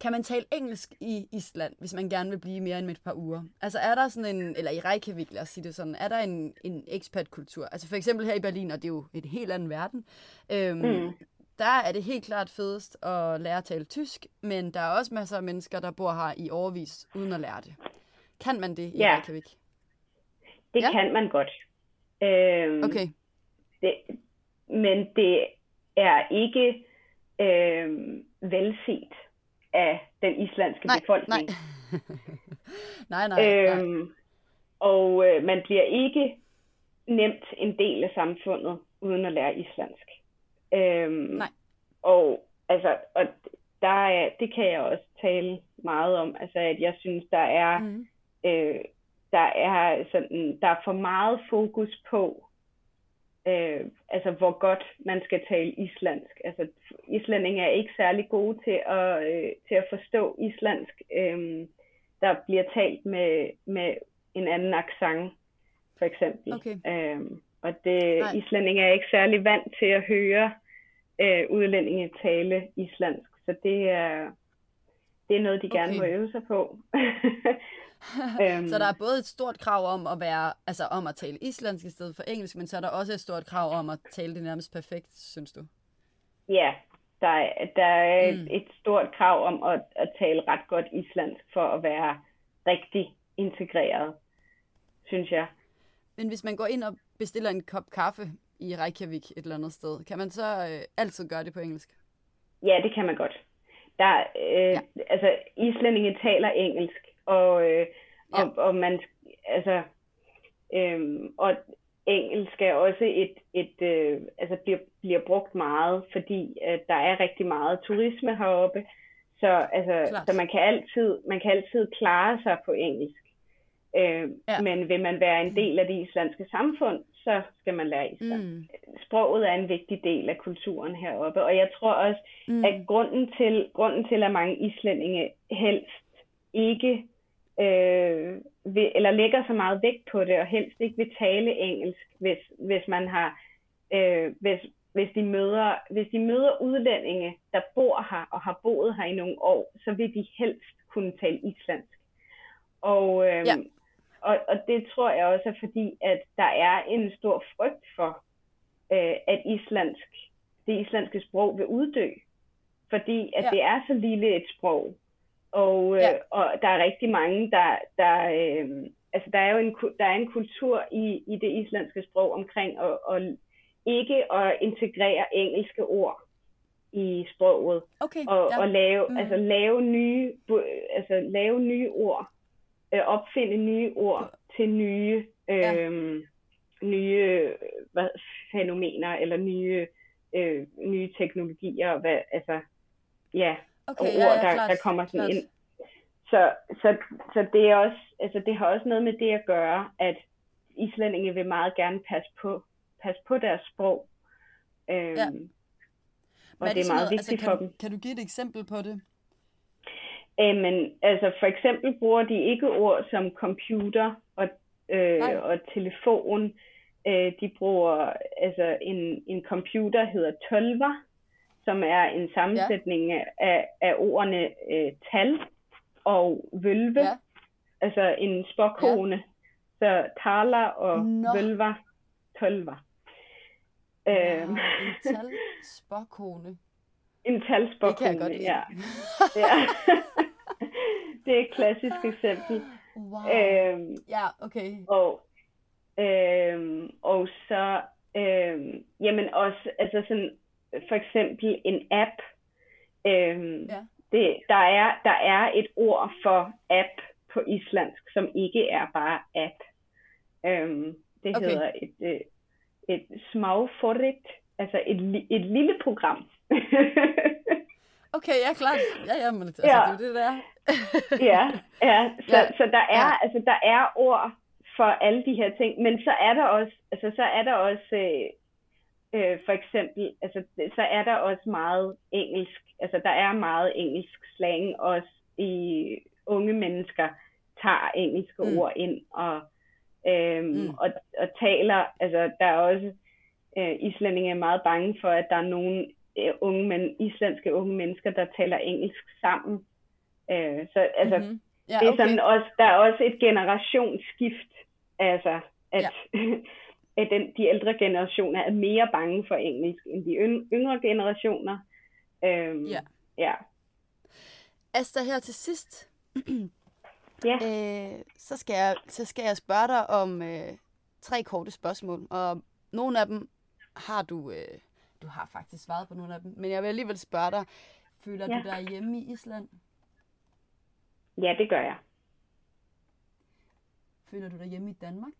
Kan man tale engelsk i Island, hvis man gerne vil blive mere end et par uger? Altså er der sådan en, eller i Reykjavik, lad os sige det sådan, er der en, en expat-kultur? Altså for eksempel her i Berlin, og det er jo et helt anden verden, øhm, mm. der er det helt klart fedest at lære at tale tysk, men der er også masser af mennesker, der bor her i overvis uden at lære det. Kan man det i ja. Reykjavik? Det ja. kan man godt. Øhm, okay. Det, men det er ikke øhm, velset af den islandske nej, befolkning. Nej, (laughs) nej, nej. Øhm, nej. Og øh, man bliver ikke nemt en del af samfundet uden at lære islandsk. Øhm, nej. Og altså, og der er, det kan jeg også tale meget om, altså at jeg synes, der er mm. øh, der er sådan, der er for meget fokus på, øh, altså hvor godt man skal tale islandsk. Altså islændinge er ikke særlig gode til at, øh, til at forstå islandsk. Øh, der bliver talt med, med en anden accent, for eksempel. Okay. Øh, og det, islændinge er ikke særlig vant til at høre øh, udlændinge tale islandsk. Så det er, det er noget, de gerne okay. må øve sig på. (laughs) øhm, så der er både et stort krav om at være, altså om at tale islandsk i stedet for engelsk, men så er der også et stort krav om at tale det nærmest perfekt, synes du? Ja, der er, der er mm. et stort krav om at, at tale ret godt islandsk for at være rigtig integreret, synes jeg. Men hvis man går ind og bestiller en kop kaffe i Reykjavik et eller andet sted, kan man så øh, altid gøre det på engelsk? Ja, det kan man godt. Der, øh, ja. Altså, islændinge taler engelsk, og, øh, ja. og, og man, altså, øh, og engelsk er også et, et øh, altså bliver, bliver brugt meget, fordi øh, der er rigtig meget turisme heroppe, så, altså, så man kan altid, man kan altid klare sig på engelsk. Øh, ja. Men vil man være en del af det islandske samfund, så skal man lære islandsk. Mm. Sproget er en vigtig del af kulturen heroppe, og jeg tror også, Mm. at grunden til, grunden til, at mange islændinge helst ikke øh, vil, eller lægger så meget vægt på det, og helst ikke vil tale engelsk, hvis, hvis man har, øh, hvis, hvis de møder, hvis de møder udlændinge, der bor her og har boet her i nogle år, så vil de helst kunne tale islandsk. Og, øh, Ja. og, og det tror jeg også er fordi, at der er en stor frygt for, øh, at islandsk, det islandske sprog vil uddø. Fordi at Ja. det er så lille et sprog. Og, øh, Ja. og der er rigtig mange, der, der øh, altså der er jo en, der er en kultur i, i det islandske sprog omkring at, at ikke at integrere engelske ord i sproget Okay, og, ja. og lave, Mm. altså lave nye, altså lave nye ord, øh, opfinde nye ord til nye, Ja. øh, nye øh, hvad, fænomener eller nye, øh, nye teknologier, hvad, altså, ja, okay, og ord, ja, ja, der, klart, der kommer sådan klart. ind. Så, så, så det er også, altså det har også noget med det at gøre, at islændinge vil meget gerne passe på, passe på deres sprog. Øhm, Ja. Og Men det er meget noget- vigtigt altså, for kan, dem. Kan du give et eksempel på det? Øh, men altså for eksempel bruger de ikke ord som computer og, øh, Nej. og telefon. Øh, de bruger, altså en, en computer hedder tølver, som er en sammensætning ja. af, af ordene øh, tal og vølve. Ja. Altså en spåkone. Ja. Så taler og Nå. vølver, tølver. Øh, Wow, en talspåkone. (laughs) en Det kan jeg talspåkone, godt lide. (laughs) ja. ja. (laughs) det er et klassisk eksempel. Wow. Øhm, Ja, okay. og, øhm, og så, øhm, jamen også, altså sådan, for eksempel en app. Øhm, Ja. det, der, er, der er et ord for app på islandsk, som ikke er bare app. Øhm, det Okay. hedder et, øh, et smáforrit, altså et, et lille program. (laughs) Okay, ja, klart. Ja, ja, men altså, Ja. det er det der. (laughs) ja, ja, (laughs) så, Ja, så der er ja. altså der er ord for alle de her ting, men så er der også altså så er der også øh, øh, for eksempel altså så er der også meget engelsk, altså der er meget engelsk slang også i unge mennesker tager engelske Mm. ord ind og øhm, Mm. og, og taler, altså der er også øh, islændinge er meget bange for, at der er nogle øh, unge men, islandske unge mennesker, der taler engelsk sammen. Øh, så altså, mm-hmm. Mhm. Ja, det er okay. sådan også, der er også et generationsskift, altså at, ja. (laughs) at den, de ældre generationer er mere bange for engelsk end de yng- yngre generationer. Øhm, Ja. ja. Asta, her til sidst, (clears throat) Ja. øh, så, skal jeg, så skal jeg spørge dig om øh, tre korte spørgsmål, og nogle af dem har du, øh, du har faktisk svaret på nogle af dem, men jeg vil alligevel spørge dig, føler Ja. du dig hjemme i Island? ja, det gør jeg. Føler du dig hjemme i Danmark?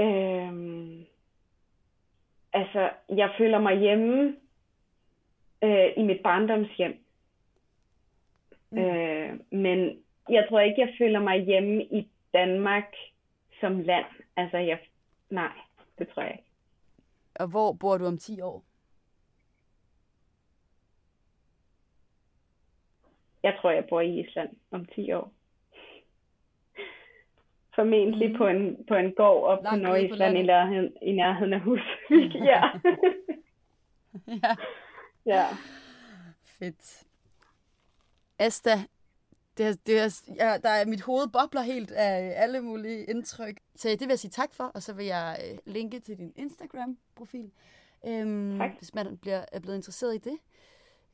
Øhm, altså, jeg føler mig hjemme øh, i mit barndomshjem. Mm. Øh, men jeg tror ikke, jeg føler mig hjemme i Danmark som land. Altså, jeg, nej, det tror jeg ikke. Og hvor bor du om 10 år? Jeg tror, jeg bor i Island om 10 år. Formentlig mm. på, en, på en gård op på Langt på Nordisland i nærheden, i nærheden af Husvik. (laughs) (laughs) ja. ja. ja. Fedt. Asta, det, er- det er, ja, der er, mit hoved bobler helt af alle mulige indtryk. Så det vil jeg sige tak for, og så vil jeg øh, linke til din Instagram-profil, øhm, Tak. hvis man bliver, er blevet interesseret i det.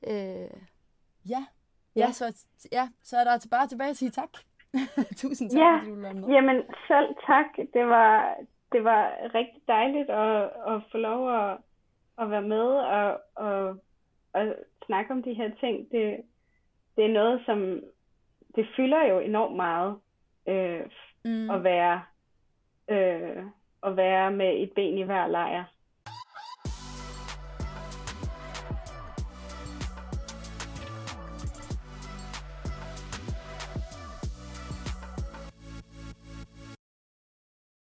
Øh, ja. ja. Ja. så, ja, så er der bare tilbage at sige tak. (laughs) Tusind tak, Ja. fordi du med. Jamen, selv tak. Det var, det var rigtig dejligt at, at få lov at, at være med og, og, og snakke om de her ting. Det, det er noget, som det fylder jo enormt meget øh, Mm. at være øh, at være med et ben i hver lejr.